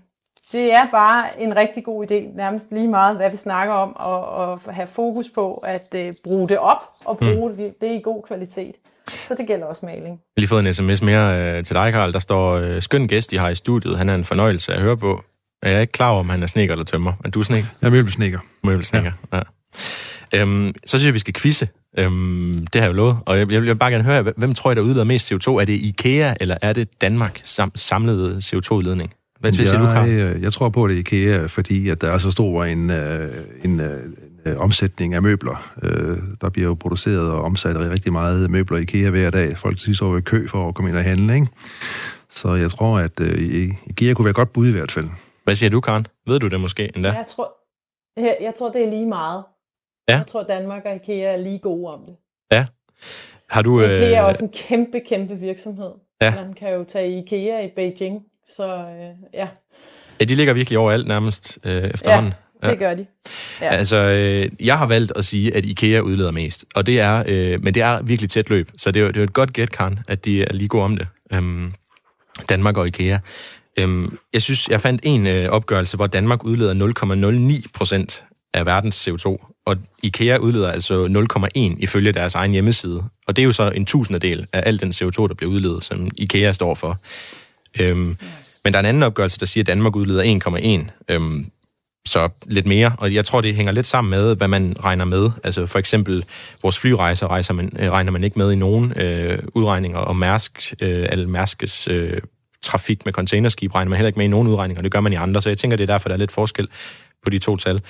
det er bare en rigtig god idé, nærmest lige meget, hvad vi snakker om, og, og have fokus på at uh, bruge det op, og bruge mm. det, det i god kvalitet. Så det gælder også maling. Jeg har lige fået en sms mere øh, til dig, Karl. Der står, øh, skøn gæst, I har i studiet. Han er en fornøjelse at høre på. Jeg er ikke klar over, om han er sneker eller tømmer. Men du er sneker? Jeg er møbelsneker. Møbelsneker, ja. ja. Øhm, så synes jeg, vi skal quizze. Øhm, det har jeg jo lovet. Og jeg, jeg vil bare gerne høre, hvem tror I, der udleder mest CO2? Er det IKEA, eller er det Danmark sam- samlede CO2-udledning? Hvad jeg, siger du, Karl? Jeg, jeg tror på, at det er IKEA, fordi at der er så stor en, øh, en, øh, omsætning af møbler. Øh, der bliver jo produceret og omsat rigtig meget møbler i IKEA hver dag. Folk sidst over i kø for at komme ind og handle, ikke? Så jeg tror, at IKEA kunne være godt bud i hvert fald. Hvad siger du, Karen? Ved du det måske endda? Jeg tror, jeg, jeg tror det er lige meget. Ja. Jeg tror, Danmark og IKEA er lige gode om det. Ja. Har du... IKEA er også en kæmpe, kæmpe virksomhed. Ja. Man kan jo tage IKEA i Beijing så øh, ja. Ja, de ligger virkelig overalt nærmest øh, efterhånden. Ja, det gør de. Ja. Altså, øh, jeg har valgt at sige, at IKEA udleder mest, og det er, øh, men det er virkelig tæt løb, så det er, det er et godt gæt, Karen, at de er lige gode om det. Øhm, Danmark og IKEA. Øhm, jeg synes, jeg fandt en øh, opgørelse, hvor Danmark udleder 0,09 procent af verdens CO2, og IKEA udleder altså 0,1 ifølge deres egen hjemmeside. Og det er jo så en tusindedel af al den CO2, der bliver udledet, som IKEA står for. Øhm, men der er en anden opgørelse, der siger, at Danmark udleder 1,1. Øhm, så lidt mere, og jeg tror, det hænger lidt sammen med, hvad man regner med. Altså for eksempel vores flyrejser rejser man, øh, regner man ikke med i nogen øh, udregninger, og Mærsk, øh, alle Mærskes øh, trafik med containerskib regner man heller ikke med i nogen udregninger, det gør man i andre, så jeg tænker, det er derfor, der er lidt forskel på de to tal.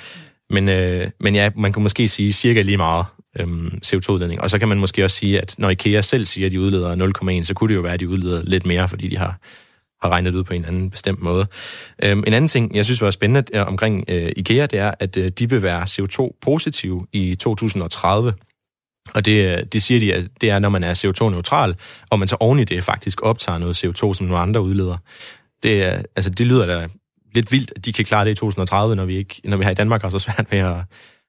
Men, øh, men ja, man kan måske sige cirka lige meget øhm, CO2-udledning. Og så kan man måske også sige, at når IKEA selv siger, at de udleder 0,1, så kunne det jo være, at de udleder lidt mere, fordi de har har regnet ud på en anden bestemt måde. Øhm, en anden ting, jeg synes var spændende øh, omkring øh, IKEA, det er, at øh, de vil være CO2-positive i 2030. Og det, øh, det siger de, at det er, når man er CO2-neutral, og man så oven i det faktisk optager noget CO2, som nogle andre udleder. Det, er, altså, det lyder da lidt vildt, at de kan klare det i 2030, når vi, ikke, når vi her i Danmark har så svært ved at,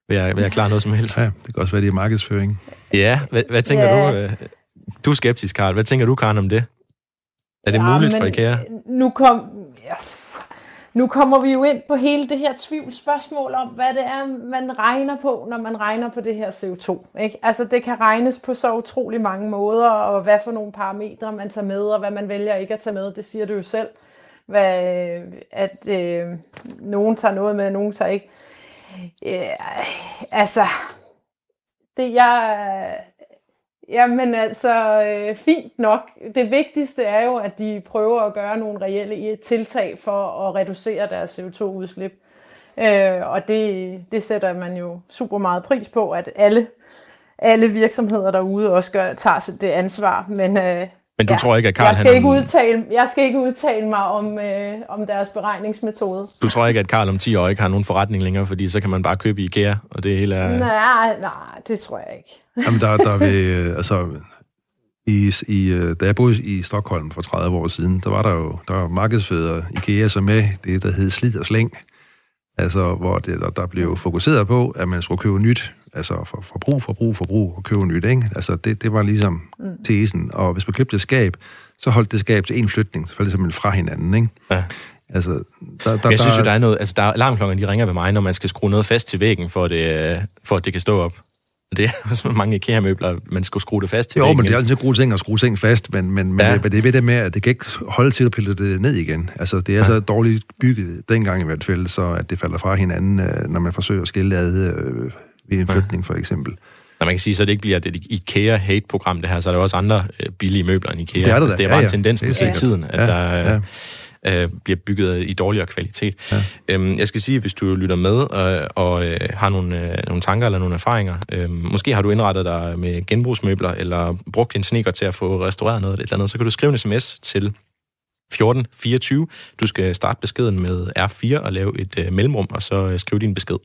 ved at, ved at klare noget som helst. Ja, det kan også være, det er markedsføring. Ja, hvad, hvad tænker ja. du? Øh, du er skeptisk, Karl. Hvad tænker du, Karen, om det? Er det ja, muligt for IKEA? Nu, kom, ja, nu kommer vi jo ind på hele det her tvivlsspørgsmål om, hvad det er, man regner på, når man regner på det her CO2. Ikke? Altså det kan regnes på så utrolig mange måder, og hvad for nogle parametre man tager med, og hvad man vælger ikke at tage med, det siger du jo selv. Hvad, at øh, nogen tager noget med, nogen tager ikke. Øh, altså, det jeg Jamen altså, øh, fint nok. Det vigtigste er jo, at de prøver at gøre nogle reelle tiltag for at reducere deres CO2-udslip. Øh, og det, det sætter man jo super meget pris på, at alle, alle virksomheder derude også gør, tager det ansvar. Men, øh, men du ja, tror ikke, at Karl... Jeg skal, ikke udtale, jeg skal ikke udtale mig om, øh, om deres beregningsmetode. Du tror ikke, at Karl om 10 år ikke har nogen forretning længere, fordi så kan man bare købe IKEA, og det hele er... Nej, nej, det tror jeg ikke. Jamen, der, der vil, øh, altså, i, i, øh, da jeg boede i Stockholm for 30 år siden, der var der jo der var markedsfører IKEA som med det, der hed slid og slæng. Altså, hvor det, der, der blev fokuseret på, at man skulle købe nyt. Altså, for, forbrug, forbrug, forbrug og købe nyt, ikke? Altså, det, det var ligesom mm. tesen. Og hvis man købte et skab, så holdt det skab til en flytning, selvfølgelig simpelthen fra hinanden, ikke? Ja. Altså, der, der, jeg synes jo, der er noget... Altså, der er alarmklokken, de ringer ved mig, når man skal skrue noget fast til væggen, for at det, for at det kan stå op. Det er også mange IKEA-møbler, man skal skrue det fast til. Jo, væggen, men det er altid gode ting at skrue ting fast, men, men, men, ja. det, det er ved det med, at det kan ikke holde til at pille det ned igen. Altså, det er ja. så dårligt bygget dengang i hvert fald, så at det falder fra hinanden, øh, når man forsøger at skille ad øh, ved en flytning, for eksempel. Når man kan sige, så det ikke bliver et IKEA-hate-program, det her, så er der også andre øh, billige møbler end IKEA. Det er, det, altså, det er bare ja, ja. en tendens med ja. tiden, at ja, der, ja øh, bliver bygget i dårligere kvalitet. Ja. Øhm, jeg skal sige, hvis du lytter med øh, og øh, har nogle, øh, nogle tanker eller nogle erfaringer, øh, måske har du indrettet dig med genbrugsmøbler, eller brugt din sneaker til at få restaureret noget eller andet, så kan du skrive en sms til 1424. Du skal starte beskeden med R4 og lave et øh, mellemrum, og så øh, skrive din besked.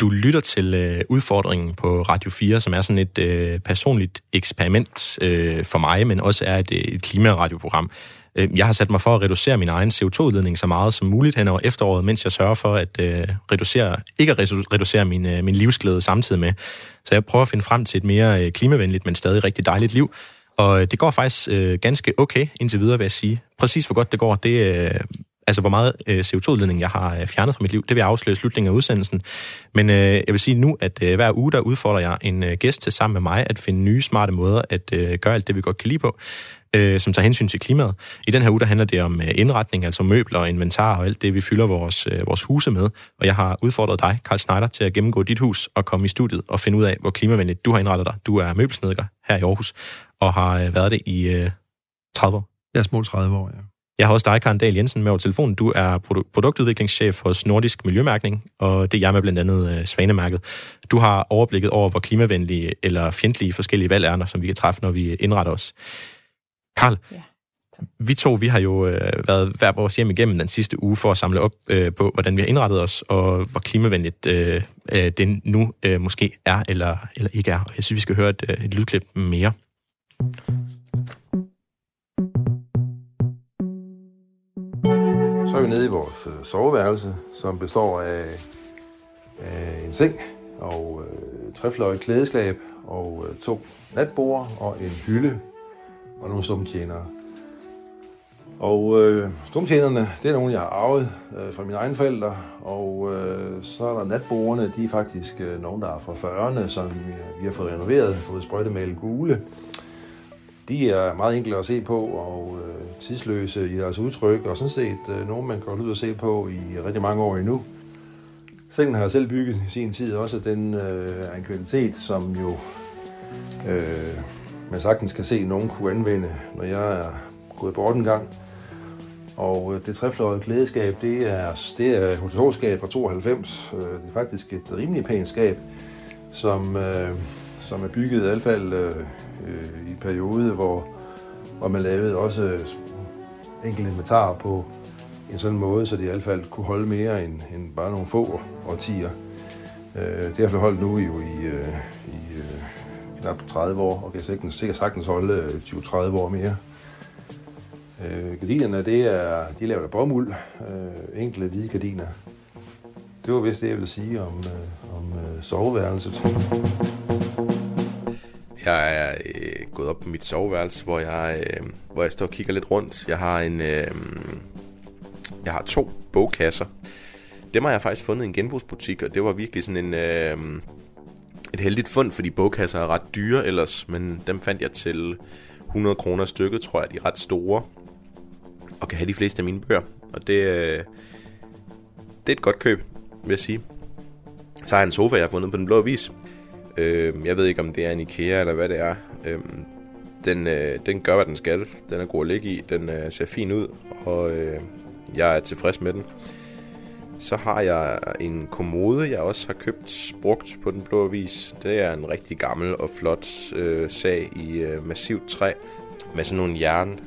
Du lytter til øh, udfordringen på Radio 4, som er sådan et øh, personligt eksperiment øh, for mig, men også er et, øh, et klimaradioprogram. Øh, jeg har sat mig for at reducere min egen CO2-udledning så meget som muligt hen over efteråret, mens jeg sørger for at øh, reducere, ikke at reducere min, øh, min livsglæde samtidig med. Så jeg prøver at finde frem til et mere øh, klimavenligt, men stadig rigtig dejligt liv. Og det går faktisk øh, ganske okay indtil videre, vil jeg sige. Præcis hvor godt det går, det, øh, altså hvor meget øh, CO2-udledning jeg har øh, fjernet fra mit liv, det vil jeg afsløre i slutningen af udsendelsen. Men øh, jeg vil sige nu, at øh, hver uge, der udfordrer jeg en øh, gæst til sammen med mig at finde nye smarte måder at øh, gøre alt det, vi godt kan lide på øh, som tager hensyn til klimaet. I den her uge, der handler det om øh, indretning, altså møbler og inventar og alt det, vi fylder vores, øh, vores huse med. Og jeg har udfordret dig, Karl Schneider, til at gennemgå dit hus og komme i studiet og finde ud af, hvor klimavenligt du har indrettet dig. Du er møbelsnedker her i Aarhus og har øh, været det i øh, 30 år. Jeg er små 30 år, ja. Jeg har også dig, Karen Dahl Jensen, med over telefonen. Du er produ- produktudviklingschef hos Nordisk Miljømærkning, og det er jeg med blandt andet øh, Svanemærket. Du har overblikket over, hvor klimavenlige eller fjendtlige forskellige valg er, som vi kan træffe, når vi indretter os. Karl, ja. vi to vi har jo øh, været hver vores hjem igennem den sidste uge for at samle op øh, på, hvordan vi har indrettet os, og hvor klimavenligt øh, øh, det nu øh, måske er eller, eller ikke er. Jeg synes, vi skal høre et, et lydklip mere. Så er vi nede i vores øh, soveværelse, som består af, af en seng og øh, trefløjet klædeskab og øh, to natbord og en hylde og nogle stumtjenere. Og øh, stumtjenerne, det er nogle, jeg har arvet øh, fra mine egne forældre, og øh, så er der natbordene, de er faktisk øh, nogle, der er fra 40'erne, som øh, vi har fået renoveret, fået sprøjtemalet gule. De er meget enkle at se på og øh, tidsløse i deres udtryk, og sådan set øh, nogen, man kan ud og se på i rigtig mange år endnu. Sengen har jeg selv bygget i sin tid også, den øh, er en kvalitet, som jo øh, man sagtens kan se, at nogen kunne anvende, når jeg er gået bort en gang. Og øh, det træfløjede klædeskab, det er, det er hotelskab fra 92. Øh, det er faktisk et rimelig pænt skab, som, øh, som er bygget i hvert fald øh, øh i en periode, hvor, hvor man lavede også enkelt inventar på en sådan måde, så det i hvert fald kunne holde mere end, end bare nogle få årtier. Øh, det har holdt nu jo i, øh, øh, i knap 30 år, og kan sikkert, sikkert sagtens holde 20-30 år mere. Øh, gardinerne, det er, de er lavet af bomuld, øh, enkle hvide gardiner. Det var vist det, jeg ville sige om, øh, om øh, soveværelset. Jeg er øh, gået op på mit soveværelse, hvor jeg, øh, hvor jeg står og kigger lidt rundt. Jeg har en, øh, jeg har to bogkasser. Dem har jeg faktisk fundet i en genbrugsbutik, og det var virkelig sådan en, øh, et heldigt fund, fordi bogkasser er ret dyre ellers, men dem fandt jeg til 100 kroner stykket, tror jeg, de er ret store, og kan have de fleste af mine bøger. Og det, øh, det er et godt køb, vil jeg sige. Så har jeg en sofa, jeg har fundet på den blå vis. Øh, jeg ved ikke, om det er en Ikea eller hvad det er. Øh, den, øh, den gør, hvad den skal. Den er god at ligge i. Den øh, ser fin ud, og øh, jeg er tilfreds med den. Så har jeg en kommode, jeg også har købt brugt på den blå vis. Det er en rigtig gammel og flot øh, sag i øh, massivt træ med sådan nogle jern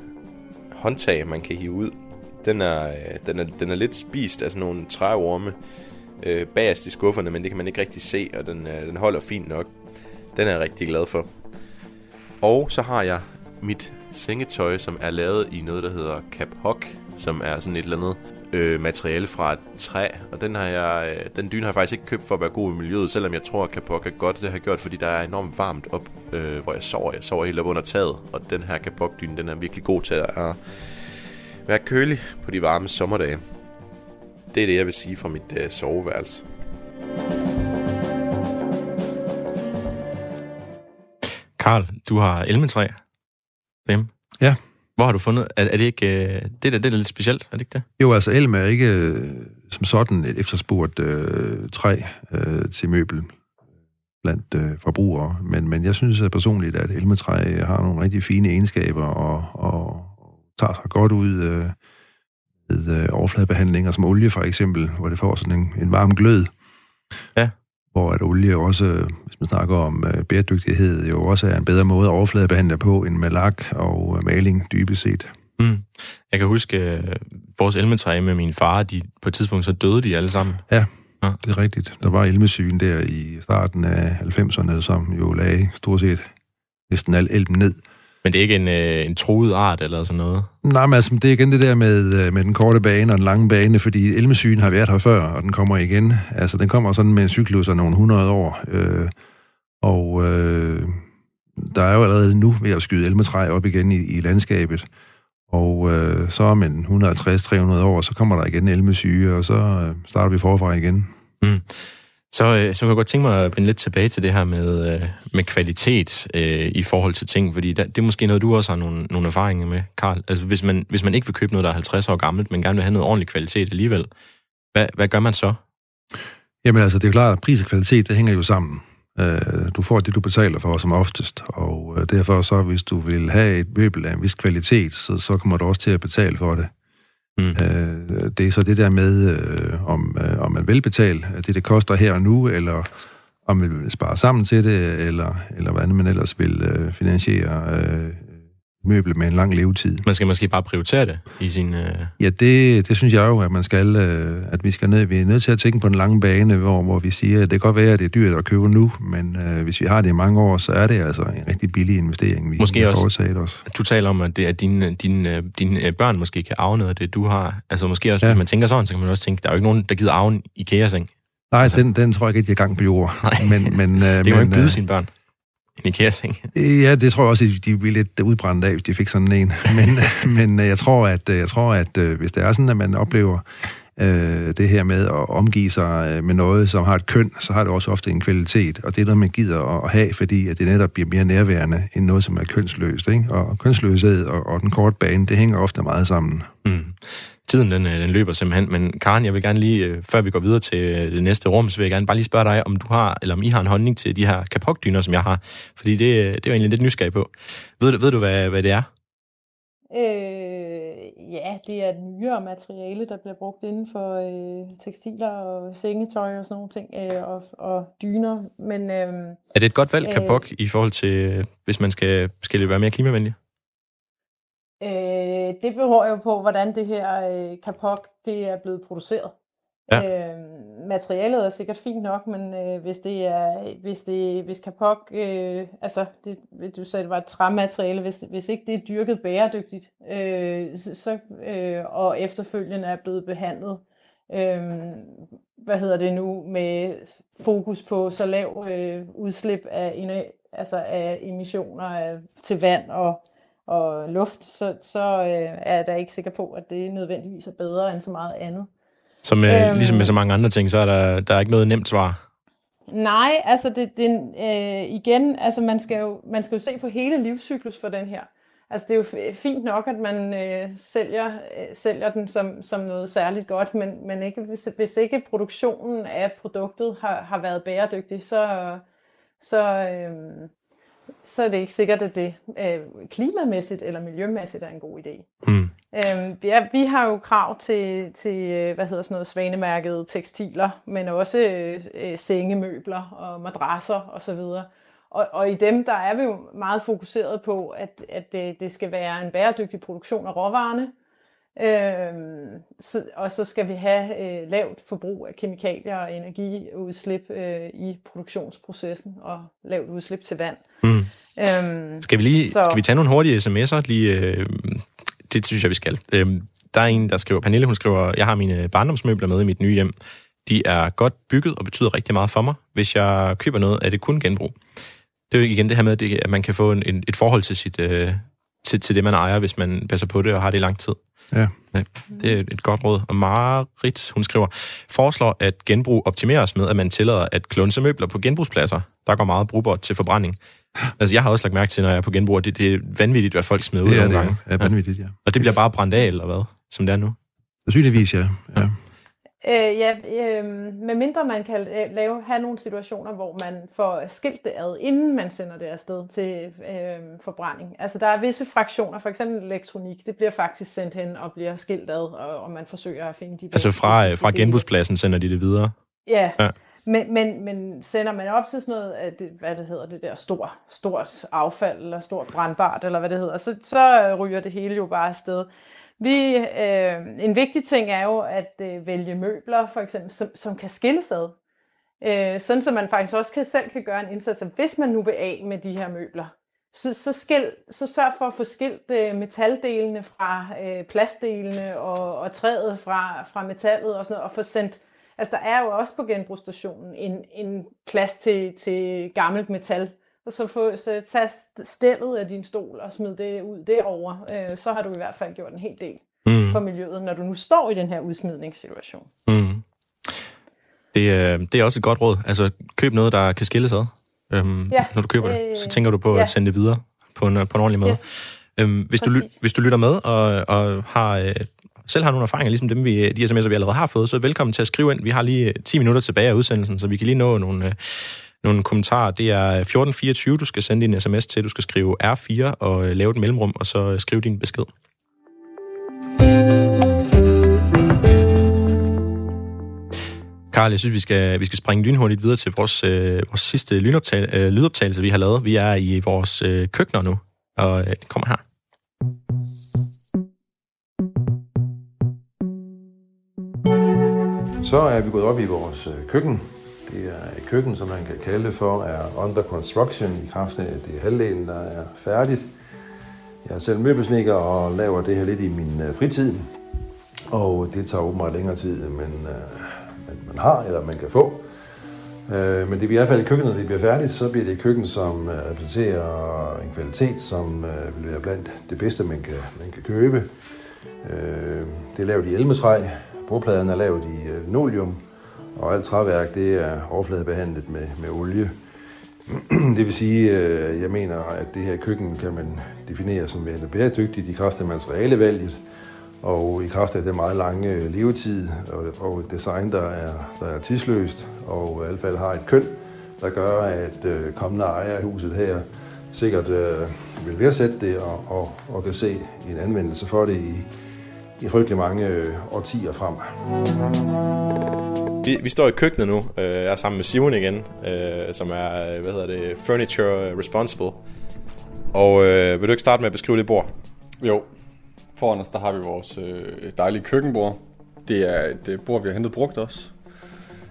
håndtag, man kan hive ud. Den er, øh, den er, den er lidt spist af sådan nogle træorme øh, bagerst i skufferne, men det kan man ikke rigtig se, og den, øh, den holder fint nok. Den er jeg rigtig glad for. Og så har jeg mit sengetøj, som er lavet i noget, der hedder Caphok, som er sådan et eller andet øh, materiale fra et træ, og den, har jeg, øh, den dyne har jeg faktisk ikke købt for at være god i miljøet, selvom jeg tror, at kapok er godt. Det har jeg gjort, fordi der er enormt varmt op, øh, hvor jeg sover. Jeg sover helt op under taget, og den her kapok-dyne, den er virkelig god til at være kølig på de varme sommerdage. Det er det, jeg vil sige fra mit øh, soveværelse. Karl, du har elmetræ Dem. Ja. Hvor har du fundet... Er, er det ikke... Øh, det, der, det er lidt specielt, er det ikke det? Jo, altså elm er ikke øh, som sådan et efterspurgt øh, træ øh, til møbel blandt øh, forbrugere, men, men jeg synes at personligt, at elmetræ har nogle rigtig fine egenskaber og, og tager sig godt ud øh, ved øh, overfladebehandlinger som olie for eksempel, hvor det får sådan en, en varm glød. Ja hvor at olie også, hvis man snakker om øh, bæredygtighed, jo også er en bedre måde at overfladebehandle på end med lak og øh, maling dybest set. Mm. Jeg kan huske øh, vores elmetræ med min far, de, på et tidspunkt så døde de alle sammen. Ja, ja. det er rigtigt. Der var elmesygen der i starten af 90'erne, som jo lagde stort set næsten al elm ned. Men det er ikke en, øh, en truet art eller sådan noget? Nej, men altså, det er igen det der med, øh, med den korte bane og den lange bane, fordi elmesygen har været her før, og den kommer igen. Altså, den kommer sådan med en cyklus af nogle 100 år. Øh, og øh, der er jo allerede nu ved at skyde elmetræ op igen i, i landskabet. Og øh, så om en 150-300 år, så kommer der igen elmesyge, og så øh, starter vi forfra igen. Mm. Så, øh, så kan jeg godt tænke mig at vende lidt tilbage til det her med, øh, med kvalitet øh, i forhold til ting, fordi der, det er måske noget, du også har nogle, nogle erfaringer med, Karl. Altså hvis man, hvis man ikke vil købe noget, der er 50 år gammelt, men gerne vil have noget ordentlig kvalitet alligevel, hvad, hvad gør man så? Jamen altså, det er klart, at pris og kvalitet, det hænger jo sammen. Øh, du får det, du betaler for som oftest, og øh, derfor så, hvis du vil have et møbel af en vis kvalitet, så, så kommer du også til at betale for det. Mm. Øh, det er så det der med, øh, om, øh, om man vil betale det, det koster her og nu, eller om man vil spare sammen til det, eller, eller hvordan man ellers vil øh, finansiere øh, møbel med en lang levetid. Man skal måske bare prioritere det i sin... Øh... Ja, det, det synes jeg jo, at man skal, øh, at vi skal ned. Vi er nødt til at tænke på en lang bane, hvor, hvor vi siger, at det kan godt være, at det er dyrt at købe nu, men øh, hvis vi har det i mange år, så er det altså en rigtig billig investering, vi måske har også, os. Du taler om, at, det, at dine, dine, dine børn måske kan arve noget af det, du har. Altså måske også, ja. hvis man tænker sådan, så kan man også tænke, der er jo ikke nogen, der gider arve en IKEA-seng. Nej, altså. den, den tror jeg ikke, de er i gang på jord. Nej, men, men, det kan jo ikke byde sine børn en IKEA-seng. Ja, det tror jeg også, at de ville lidt udbrændt af, hvis de fik sådan en. Men, men øh, jeg tror, at, øh, jeg tror, at øh, hvis det er sådan, at man oplever øh, det her med at omgive sig med noget, som har et køn, så har det også ofte en kvalitet, og det er noget, man gider at have, fordi at det netop bliver mere nærværende end noget, som er kønsløst. Ikke? Og kønsløshed og, og den korte bane, det hænger ofte meget sammen. Mm. Tiden den, den løber simpelthen, men Karen, jeg vil gerne lige, øh, før vi går videre til øh, det næste rum, så vil jeg gerne bare lige spørge dig, om du har, eller om I har en holdning til de her kapokdyner, som jeg har, fordi det, øh, det er egentlig lidt nysgerrig på. Ved, du, ved du, hvad, hvad det er? Øh, ja, det er et nyere materiale, der bliver brugt inden for øh, tekstiler og sengetøj og sådan nogle ting, øh, og, og dyner. Men, øh, er det et godt valg, kapok, øh, i forhold til, hvis man skal, skal det være mere klimavenlig? Øh, det beror jo på, hvordan det her øh, kapok det er blevet produceret. Ja. Øh, materialet er sikkert fint nok, men øh, hvis det er hvis det hvis kapok, øh, altså det, du sagde det var et træmateriale, hvis hvis ikke det er dyrket bæredygtigt, øh, så øh, og efterfølgende er blevet behandlet, øh, hvad hedder det nu med fokus på så lav øh, udslip af altså af emissioner af, til vand og og luft, så, så øh, er jeg da ikke sikker på, at det nødvendigvis er bedre end så meget andet. Som øh, øhm, ligesom med så mange andre ting, så er der, der er ikke noget nemt svar. Nej, altså det, det øh, igen, altså man skal, jo, man skal jo se på hele livscyklus for den her. Altså det er jo fint nok, at man øh, sælger, øh, sælger den som, som noget særligt godt, men, men ikke, hvis, hvis ikke produktionen af produktet har, har været bæredygtig, så, så, øh, så er det ikke sikkert, at det øh, klimamæssigt eller miljømæssigt er en god idé. Mm. Øhm, ja, vi har jo krav til, til øh, hvad hedder sådan noget, svanemærkede tekstiler, men også øh, sengemøbler og madrasser osv. Og, og i dem, der er vi jo meget fokuseret på, at, at det, det skal være en bæredygtig produktion af råvarerne, Øhm, så, og så skal vi have øh, lavt forbrug af kemikalier og energiudslip øh, i produktionsprocessen og lavt udslip til vand. Mm. Øhm, skal vi lige så... skal vi tage nogle hurtige sms'er? Lige, øh, det synes jeg, vi skal. Øh, der er en, der skriver, Pernille, hun skriver, jeg har mine barndomsmøbler med i mit nye hjem. De er godt bygget og betyder rigtig meget for mig. Hvis jeg køber noget, er det kun genbrug. Det er jo igen det her med, at man kan få en, et forhold til, sit, øh, til, til det, man ejer, hvis man passer på det og har det i lang tid. Ja. ja. Det er et godt råd. Og Marit, hun skriver, foreslår, at genbrug optimeres med, at man tillader at klunse møbler på genbrugspladser. Der går meget brugbart til forbrænding. Altså, jeg har også lagt mærke til, når jeg er på genbrug, det, det er vanvittigt, hvad folk smider ud ja, nogle gange. Ja, vanvittigt, ja. Og det bliver bare brændt af, eller hvad? Som det er nu? Sandsynligvis, ja. ja. Øh, ja, øh, medmindre man kan øh, lave, have nogle situationer, hvor man får skilt det ad, inden man sender det afsted til øh, forbrænding. Altså der er visse fraktioner, for eksempel elektronik, det bliver faktisk sendt hen og bliver skilt ad, og, og man forsøger at finde de... Altså fra, fra genbrugspladsen sender de det videre? Ja, ja. Men, men, men sender man op til sådan noget, at det, hvad det hedder, det der stort, stort affald, eller stort brandbart, eller hvad det hedder, så, så ryger det hele jo bare afsted. Vi, øh, en vigtig ting er jo at øh, vælge møbler, for eksempel, som, som kan skilles ad. Øh, sådan så man faktisk også kan, selv kan gøre en indsats, altså, hvis man nu vil af med de her møbler, så, så, skil, så sørg for at få skilt øh, metaldelene fra øh, plastdelene og, og træet fra, fra metallet og sådan noget, og få sendt, altså der er jo også på genbrugsstationen en, en plads til, til gammelt metal, og så, få, så tag stillet af din stol og smid det ud derover, øh, så har du i hvert fald gjort en hel del mm. for miljøet, når du nu står i den her udsmidningssituation. Mm. Det, øh, det er også et godt råd. Altså, køb noget, der kan skilles ad. Øhm, ja, når du køber øh, det, så tænker du på ja. at sende det videre på en, på en ordentlig måde. Yes. Øhm, hvis, du, hvis du lytter med og, og har, øh, selv har nogle erfaringer, ligesom dem, vi, de sms'er, vi allerede har fået, så velkommen til at skrive ind. Vi har lige 10 minutter tilbage af udsendelsen, så vi kan lige nå nogle, øh, nogle kommentarer. Det er 1424, du skal sende din sms til. Du skal skrive R4 og øh, lave et mellemrum, og så øh, skrive din besked. Karl, jeg synes, vi skal, vi skal springe lynhurtigt videre til vores, øh, vores sidste lynoptag, øh, lydoptagelse, vi har lavet. Vi er i vores øh, køkkener nu, og øh, det kommer her. Så er vi gået op i vores øh, køkken. Det er øh, et køkken, som man kan kalde for er under construction i kraft af, at det er halvdelen, der er færdigt. Jeg er selv møbelsnikker og laver det her lidt i min øh, fritid. Og det tager åbenbart længere tid, men øh, man har, eller man kan få. Men det bliver i hvert fald i køkkenet, når det bliver færdigt, så bliver det et køkken, som repræsenterer en kvalitet, som vil være blandt det bedste, man kan, man kan købe. Det er lavet i elmetræ, bordpladen er lavet i linoleum, og alt træværk det er overfladebehandlet med, med olie. Det vil sige, øh, jeg mener, at det her køkken kan man definere som værende bæredygtigt i kraft af materialevalget, og i kraft af det meget lange levetid og, og design, der er, der er tidsløst, og i hvert fald har et køn, der gør, at øh, kommende ejer af huset her sikkert øh, vil værdsætte det og, og, og kan se en anvendelse for det i, i frygtelig mange øh, årtier frem. Vi, vi står i køkkenet nu. Øh, jeg er sammen med Simon igen, øh, som er øh, hvad hedder det, Furniture Responsible. Og øh, vil du ikke starte med at beskrive det bord? Jo, Foran os, der har vi vores øh, dejlige køkkenbord. Det er et øh, bord, vi har hentet brugt også.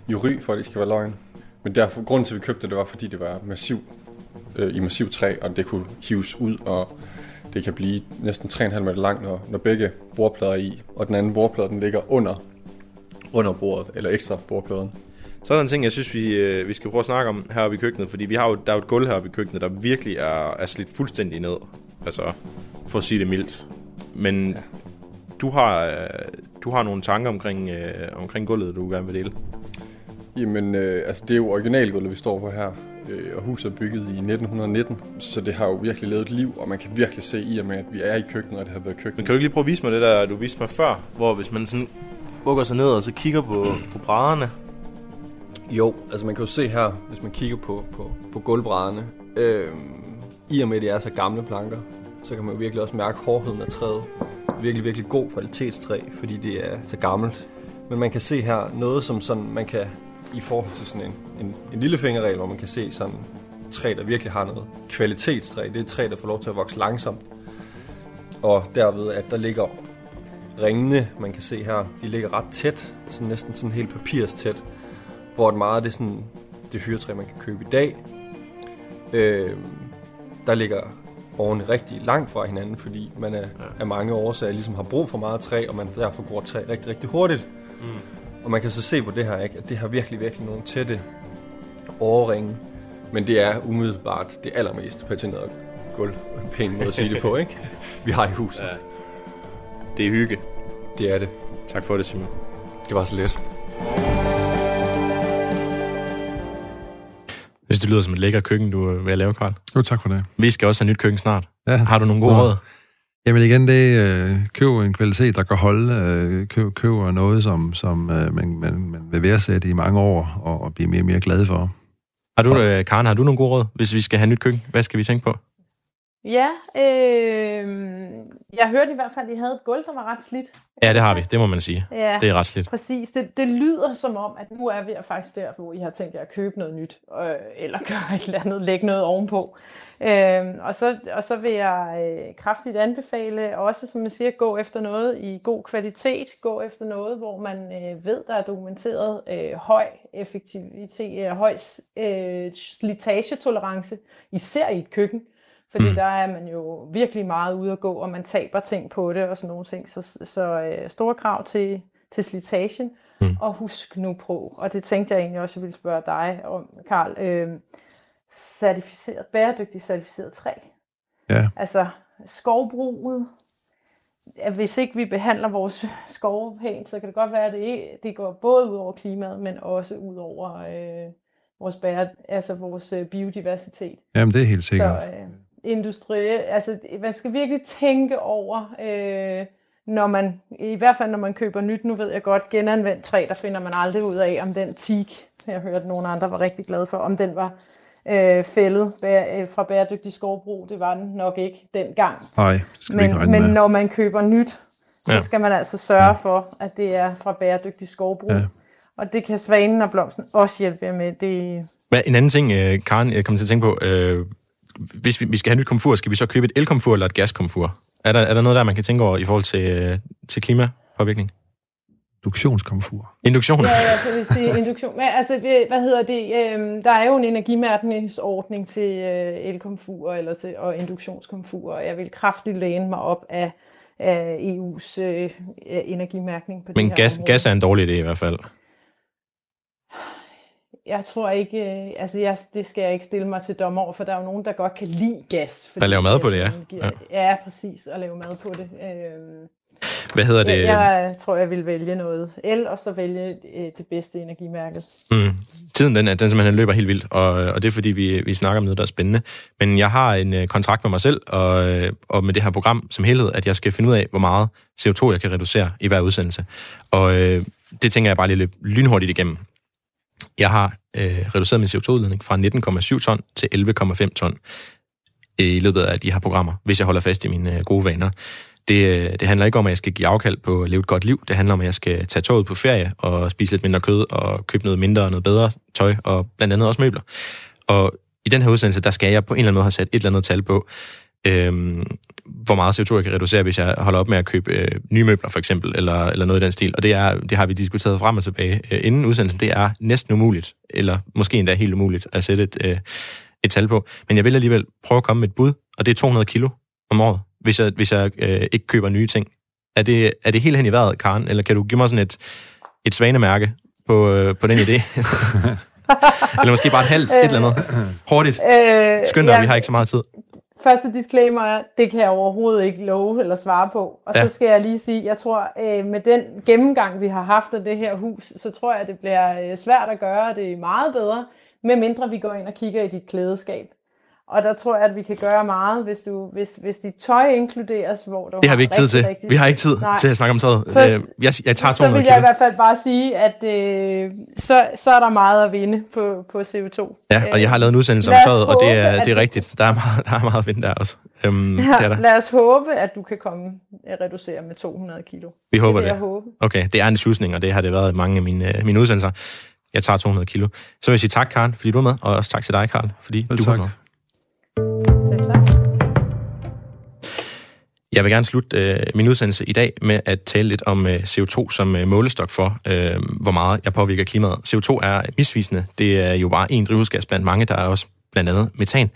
I ry, for at det skal være løgn. Men derfor, grunden til, at vi købte det, det var, fordi det var massiv, øh, i massiv træ, og det kunne hives ud, og det kan blive næsten 3,5 meter langt, når, når begge bordplader er i. Og den anden bordplade, den ligger under, under bordet, eller ekstra bordpladen. Så er der en ting, jeg synes, vi, øh, vi skal prøve at snakke om heroppe i køkkenet, fordi vi har jo, der er jo et gulv heroppe i køkkenet, der virkelig er, er slidt fuldstændig ned. Altså, for at sige det mildt. Men ja. du, har, øh, du har nogle tanker omkring, øh, omkring gulvet, du gerne vil dele. Jamen, øh, altså det er jo originalgulvet, vi står på her. Øh, og huset er bygget i 1919, så det har jo virkelig levet et liv, og man kan virkelig se i og med, at vi er i køkkenet, og det har været køkken. Men kan du ikke lige prøve at vise mig det der, du viste mig før, hvor hvis man sådan bukker sig ned og så kigger på, på brædderne? Jo, altså man kan jo se her, hvis man kigger på, på, på gulvbrædderne, øh, i og med at det er så gamle planker, så kan man jo virkelig også mærke hårdheden af træet. Virkelig, virkelig god kvalitetstræ, fordi det er så gammelt. Men man kan se her noget, som sådan, man kan i forhold til sådan en, en, en lille fingerregel, hvor man kan se sådan træ, der virkelig har noget kvalitetstræ. Det er et træ, der får lov til at vokse langsomt. Og derved, at der ligger ringene, man kan se her, de ligger ret tæt, sådan næsten sådan helt papirstæt, hvor et meget det er sådan det hyretræ, man kan købe i dag. Øh, der ligger årene rigtig langt fra hinanden, fordi man er, ja. af mange årsager ligesom har brug for meget træ, og man derfor bruger træ rigtig, rigtig hurtigt. Mm. Og man kan så se på det her, ikke, at det har virkelig, virkelig nogle tætte årringe, men det er umiddelbart det allermest patenterede gulv. En pæn måde at sige det på, ikke? Vi har i huset. Ja. Det er hygge. Det er det. Tak for det, Simon. Det var så let. Jeg synes, det lyder som et lækker køkken, du er ved at lave, Karl. Jo, tak for det. Vi skal også have nyt køkken snart. Ja. Har du nogle gode råd? Jamen igen, det øh, køb en kvalitet, der kan holde. Øh, køb, køber noget, som, som øh, man, man, man vil værdsætte i mange år og, og blive mere og mere glad for. Har du, øh, Karen, har du nogle gode råd, hvis vi skal have nyt køkken? Hvad skal vi tænke på? Ja, øh, jeg hørte i hvert fald, at I havde et gulv, der var ret slidt. Ja, det har vi, det må man sige. Ja, det er ret slidt. Præcis, det, det lyder som om, at nu er vi faktisk der, hvor I har tænkt jer at købe noget nyt, øh, eller gøre et eller andet, lægge noget ovenpå. Øh, og, så, og så vil jeg øh, kraftigt anbefale også, som man siger, gå efter noget i god kvalitet, gå efter noget, hvor man øh, ved, der er dokumenteret øh, høj effektivitet, øh, høj øh, slitagetolerance, især i et køkken Fordi mm. der er man jo virkelig meget ude at gå, og man taber ting på det og sådan nogle ting. Så, så øh, store krav til, til slitagen. Mm. Og husk nu på, og det tænkte jeg egentlig også, jeg ville spørge dig om, Karl, øh, certificeret, bæredygtigt certificeret træ. Ja. Altså skovbruget, at hvis ikke vi behandler vores skove pænt, så kan det godt være, at det, det går både ud over klimaet, men også ud over øh, vores, bære, altså vores øh, biodiversitet. Jamen, det er helt sikkert. Så øh, industri, altså man skal virkelig tænke over, øh, når man, i hvert fald når man køber nyt, nu ved jeg godt, genanvendt træ, der finder man aldrig ud af, om den teak, jeg hørte nogle andre var rigtig glade for, om den var øh, fældet bæ- øh, fra bæredygtig skovbrug. Det var den nok ikke dengang. Nej, men, men når man køber nyt, så ja. skal man altså sørge for, at det er fra bæredygtig skovbrug. Ja. Og det kan svanen og blomsten også hjælpe jer med. Det... Hvad, en anden ting, øh, Karen, jeg kommer til at tænke på. Øh, hvis vi, vi skal have nyt komfur, skal vi så købe et elkomfur eller et gaskomfur? Er der, er der noget der, man kan tænke over i forhold til, øh, til klimapåvirkning? Induktionskomfur. Induktion? Ja, ja, så vil sige induktion. Men altså, hvad hedder det? Øh, der er jo en energimærkningsordning til øh, elkomfur eller til, og induktionskomfur, og jeg vil kraftigt læne mig op af, af EU's øh, energimærkning på Men det her gas, område. gas er en dårlig idé i hvert fald. Jeg tror ikke, øh, altså jeg, det skal jeg ikke stille mig til dommer over, for der er jo nogen, der godt kan lide gas. Der laver mad på det, ja. ja. Ja, præcis, og lave mad på det. Øh, hvad hedder det? Jeg, jeg tror, jeg vil vælge noget el, og så vælge øh, det bedste energimærke. Mm. Tiden den, den simpelthen løber helt vildt, og, og det er fordi, vi, vi snakker om noget, der er spændende. Men jeg har en uh, kontrakt med mig selv, og, øh, og med det her program som helhed, at jeg skal finde ud af, hvor meget CO2 jeg kan reducere i hver udsendelse. Og uh, det tænker jeg bare lige løbe lynhurtigt igennem. Jeg har øh, reduceret min CO2-udledning fra 19,7 ton til 11,5 ton øh, i løbet af de her programmer, hvis jeg holder fast i mine øh, gode vaner. Det, øh, det handler ikke om, at jeg skal give afkald på at leve et godt liv. Det handler om, at jeg skal tage toget på ferie og spise lidt mindre kød og købe noget mindre og noget bedre tøj og blandt andet også møbler. Og i den her udsendelse, der skal jeg på en eller anden måde have sat et eller andet tal på, øhm, hvor meget CO2 jeg kan reducere, hvis jeg holder op med at købe øh, nye møbler, for eksempel, eller, eller noget i den stil. Og det, er, det har vi diskuteret frem og tilbage øh, inden udsendelsen. Det er næsten umuligt, eller måske endda helt umuligt, at sætte et, øh, et tal på. Men jeg vil alligevel prøve at komme med et bud, og det er 200 kilo om året hvis jeg, hvis jeg øh, ikke køber nye ting. Er det, er det helt hen i vejret, Karen? Eller kan du give mig sådan et, et svanemærke på, øh, på den idé? eller måske bare et halvt, et eller andet. Hurtigt. Øh, Skynd dig, ja, vi har ikke så meget tid. Første disclaimer er, det kan jeg overhovedet ikke love eller svare på. Og ja. så skal jeg lige sige, jeg tror, øh, med den gennemgang, vi har haft af det her hus, så tror jeg, det bliver øh, svært at gøre det meget bedre, medmindre vi går ind og kigger i dit klædeskab. Og der tror jeg, at vi kan gøre meget, hvis, du, hvis, hvis dit tøj inkluderes, hvor du Det har vi ikke tid til. Rigtig, vi har ikke tid nej. til at snakke om tøjet. Så, øh, jeg, jeg tager 200 Så vil jeg kilo. i hvert fald bare sige, at øh, så, så er der meget at vinde på, på CO2. Ja, og jeg har lavet en udsendelse om tøjet, og det er, det er rigtigt. Der er, meget, der er meget at vinde der også. Um, ja, det er der. Lad os håbe, at du kan komme at reducere med 200 kilo. Vi håber det. det. Håbe. Okay, det er en tjusning, og det har det været i mange af mine, mine udsendelser. Jeg tager 200 kilo. Så vil jeg sige tak, Karen, fordi du er med, og også tak til dig, Karl, fordi Vel, du tak. er med. Jeg vil gerne slutte øh, min udsendelse i dag med at tale lidt om øh, CO2 som øh, målestok for, øh, hvor meget jeg påvirker klimaet. CO2 er misvisende. Det er jo bare en drivhusgas blandt mange, der er også blandt andet metan.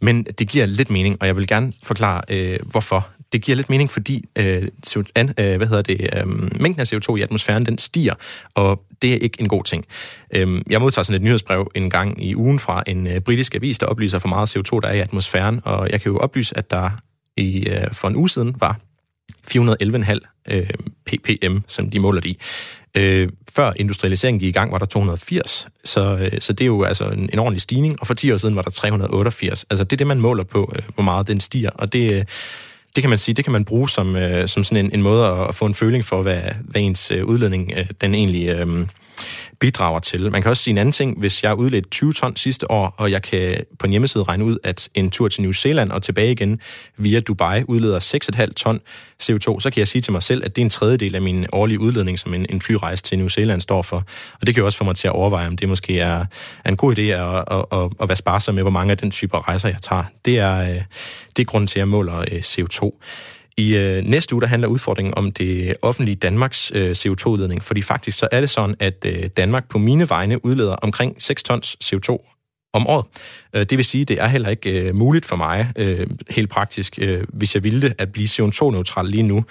Men det giver lidt mening, og jeg vil gerne forklare, øh, hvorfor. Det giver lidt mening, fordi øh, CO2, øh, hvad hedder det, øh, mængden af CO2 i atmosfæren, den stiger, og det er ikke en god ting. Øh, jeg modtager sådan et nyhedsbrev en gang i ugen fra en øh, britisk avis, der oplyser, for meget CO2 der er i atmosfæren, og jeg kan jo oplyse, at der i, øh, for en uge siden var 411,5 øh, ppm, som de måler det i. Øh, før industrialiseringen gik i gang, var der 280, så, øh, så det er jo altså en, en ordentlig stigning, og for 10 år siden var der 388. Altså det er det, man måler på, øh, hvor meget den stiger, og det, øh, det kan man sige, det kan man bruge som, øh, som sådan en, en måde at få en føling for, hvad, hvad ens øh, udledning øh, den egentlig øh, bidrager til. Man kan også sige en anden ting, hvis jeg udledte 20 ton sidste år, og jeg kan på en hjemmeside regne ud, at en tur til New Zealand og tilbage igen via Dubai udleder 6,5 ton CO2, så kan jeg sige til mig selv, at det er en tredjedel af min årlige udledning, som en, en flyrejse til New Zealand står for. Og det kan jo også få mig til at overveje, om det måske er, er en god idé at, at, at, at være sparsom med, hvor mange af den type rejser, jeg tager. Det er, øh, det er grunden til, at jeg måler øh, CO2. I øh, næste uge, der handler udfordringen om det offentlige Danmarks øh, CO2-udledning, fordi faktisk så er det sådan, at øh, Danmark på mine vegne udleder omkring 6 tons CO2 om året. Øh, det vil sige, det er heller ikke øh, muligt for mig, øh, helt praktisk, øh, hvis jeg ville det, at blive CO2-neutral lige nu,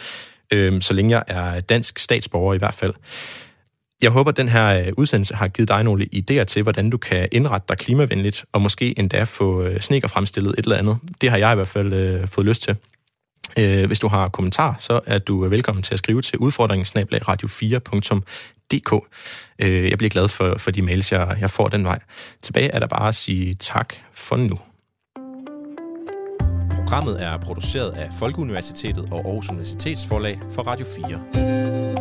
øh, så længe jeg er dansk statsborger i hvert fald. Jeg håber, at den her øh, udsendelse har givet dig nogle idéer til, hvordan du kan indrette dig klimavenligt, og måske endda få øh, sneker fremstillet et eller andet. Det har jeg i hvert fald øh, fået lyst til. Øh, hvis du har kommentar, så er du velkommen til at skrive til udfordringen radio4.dk. Øh, jeg bliver glad for, for de mails, jeg, jeg får den vej. Tilbage er der bare at sige tak for nu. Programmet er produceret af Folkeuniversitetet og Aarhus Universitetsforlag for Radio 4.